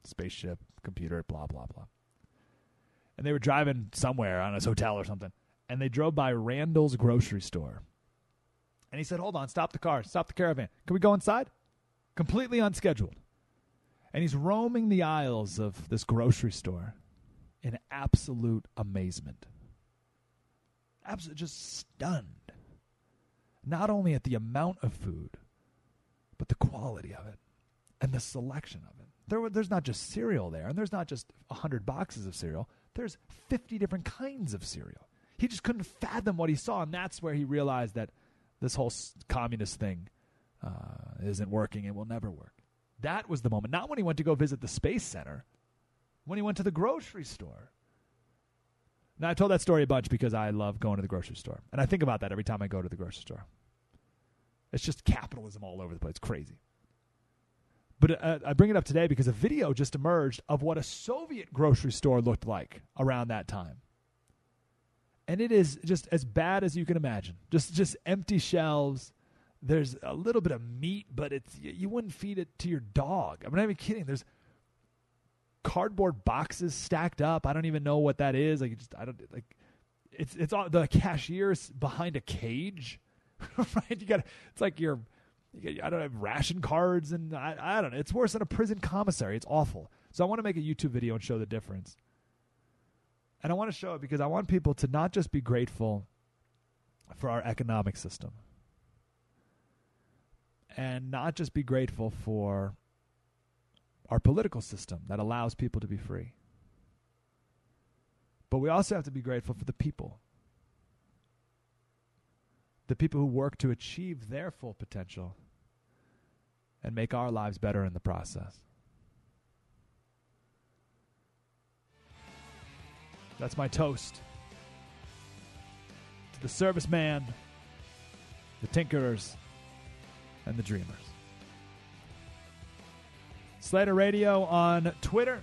spaceship, computer, blah, blah, blah. And they were driving somewhere on his hotel or something, and they drove by Randall's grocery store. And he said, hold on, stop the car, stop the caravan. Can we go inside? Completely unscheduled. And he's roaming the aisles of this grocery store in absolute amazement. Absolutely just stunned. Not only at the amount of food, but the quality of it and the selection of it. There, there's not just cereal there, and there's not just 100 boxes of cereal. There's 50 different kinds of cereal. He just couldn't fathom what he saw, and that's where he realized that this whole communist thing uh, isn't working and will never work. That was the moment. Not when he went to go visit the Space Center, when he went to the grocery store. Now, I told that story a bunch because I love going to the grocery store. And I think about that every time I go to the grocery store. It's just capitalism all over the place. It's crazy. But uh, I bring it up today because a video just emerged of what a Soviet grocery store looked like around that time. And it is just as bad as you can imagine. Just just empty shelves. There's a little bit of meat, but it's you wouldn't feed it to your dog. I'm not even kidding. There's cardboard boxes stacked up. I don't even know what that is. Like just I don't like it's it's all the cashier's behind a cage. right? You got it's like you're I don't have ration cards and I, I don't know. It's worse than a prison commissary. It's awful. So I want to make a YouTube video and show the difference. And I want to show it because I want people to not just be grateful for our economic system and not just be grateful for our political system that allows people to be free. But we also have to be grateful for the people. The people who work to achieve their full potential and make our lives better in the process. That's my toast to the serviceman, the tinkerers, and the dreamers. Slater Radio on Twitter.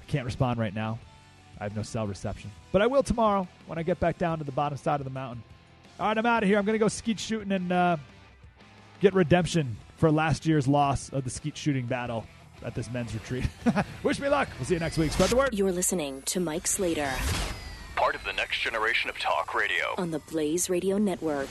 I can't respond right now. I have no cell reception. But I will tomorrow when I get back down to the bottom side of the mountain. All right, I'm out of here. I'm going to go skeet shooting and uh, get redemption for last year's loss of the skeet shooting battle at this men's retreat. Wish me luck. We'll see you next week. Spread the word. You're listening to Mike Slater Part of the next generation of talk radio. on the Blaze Radio Network.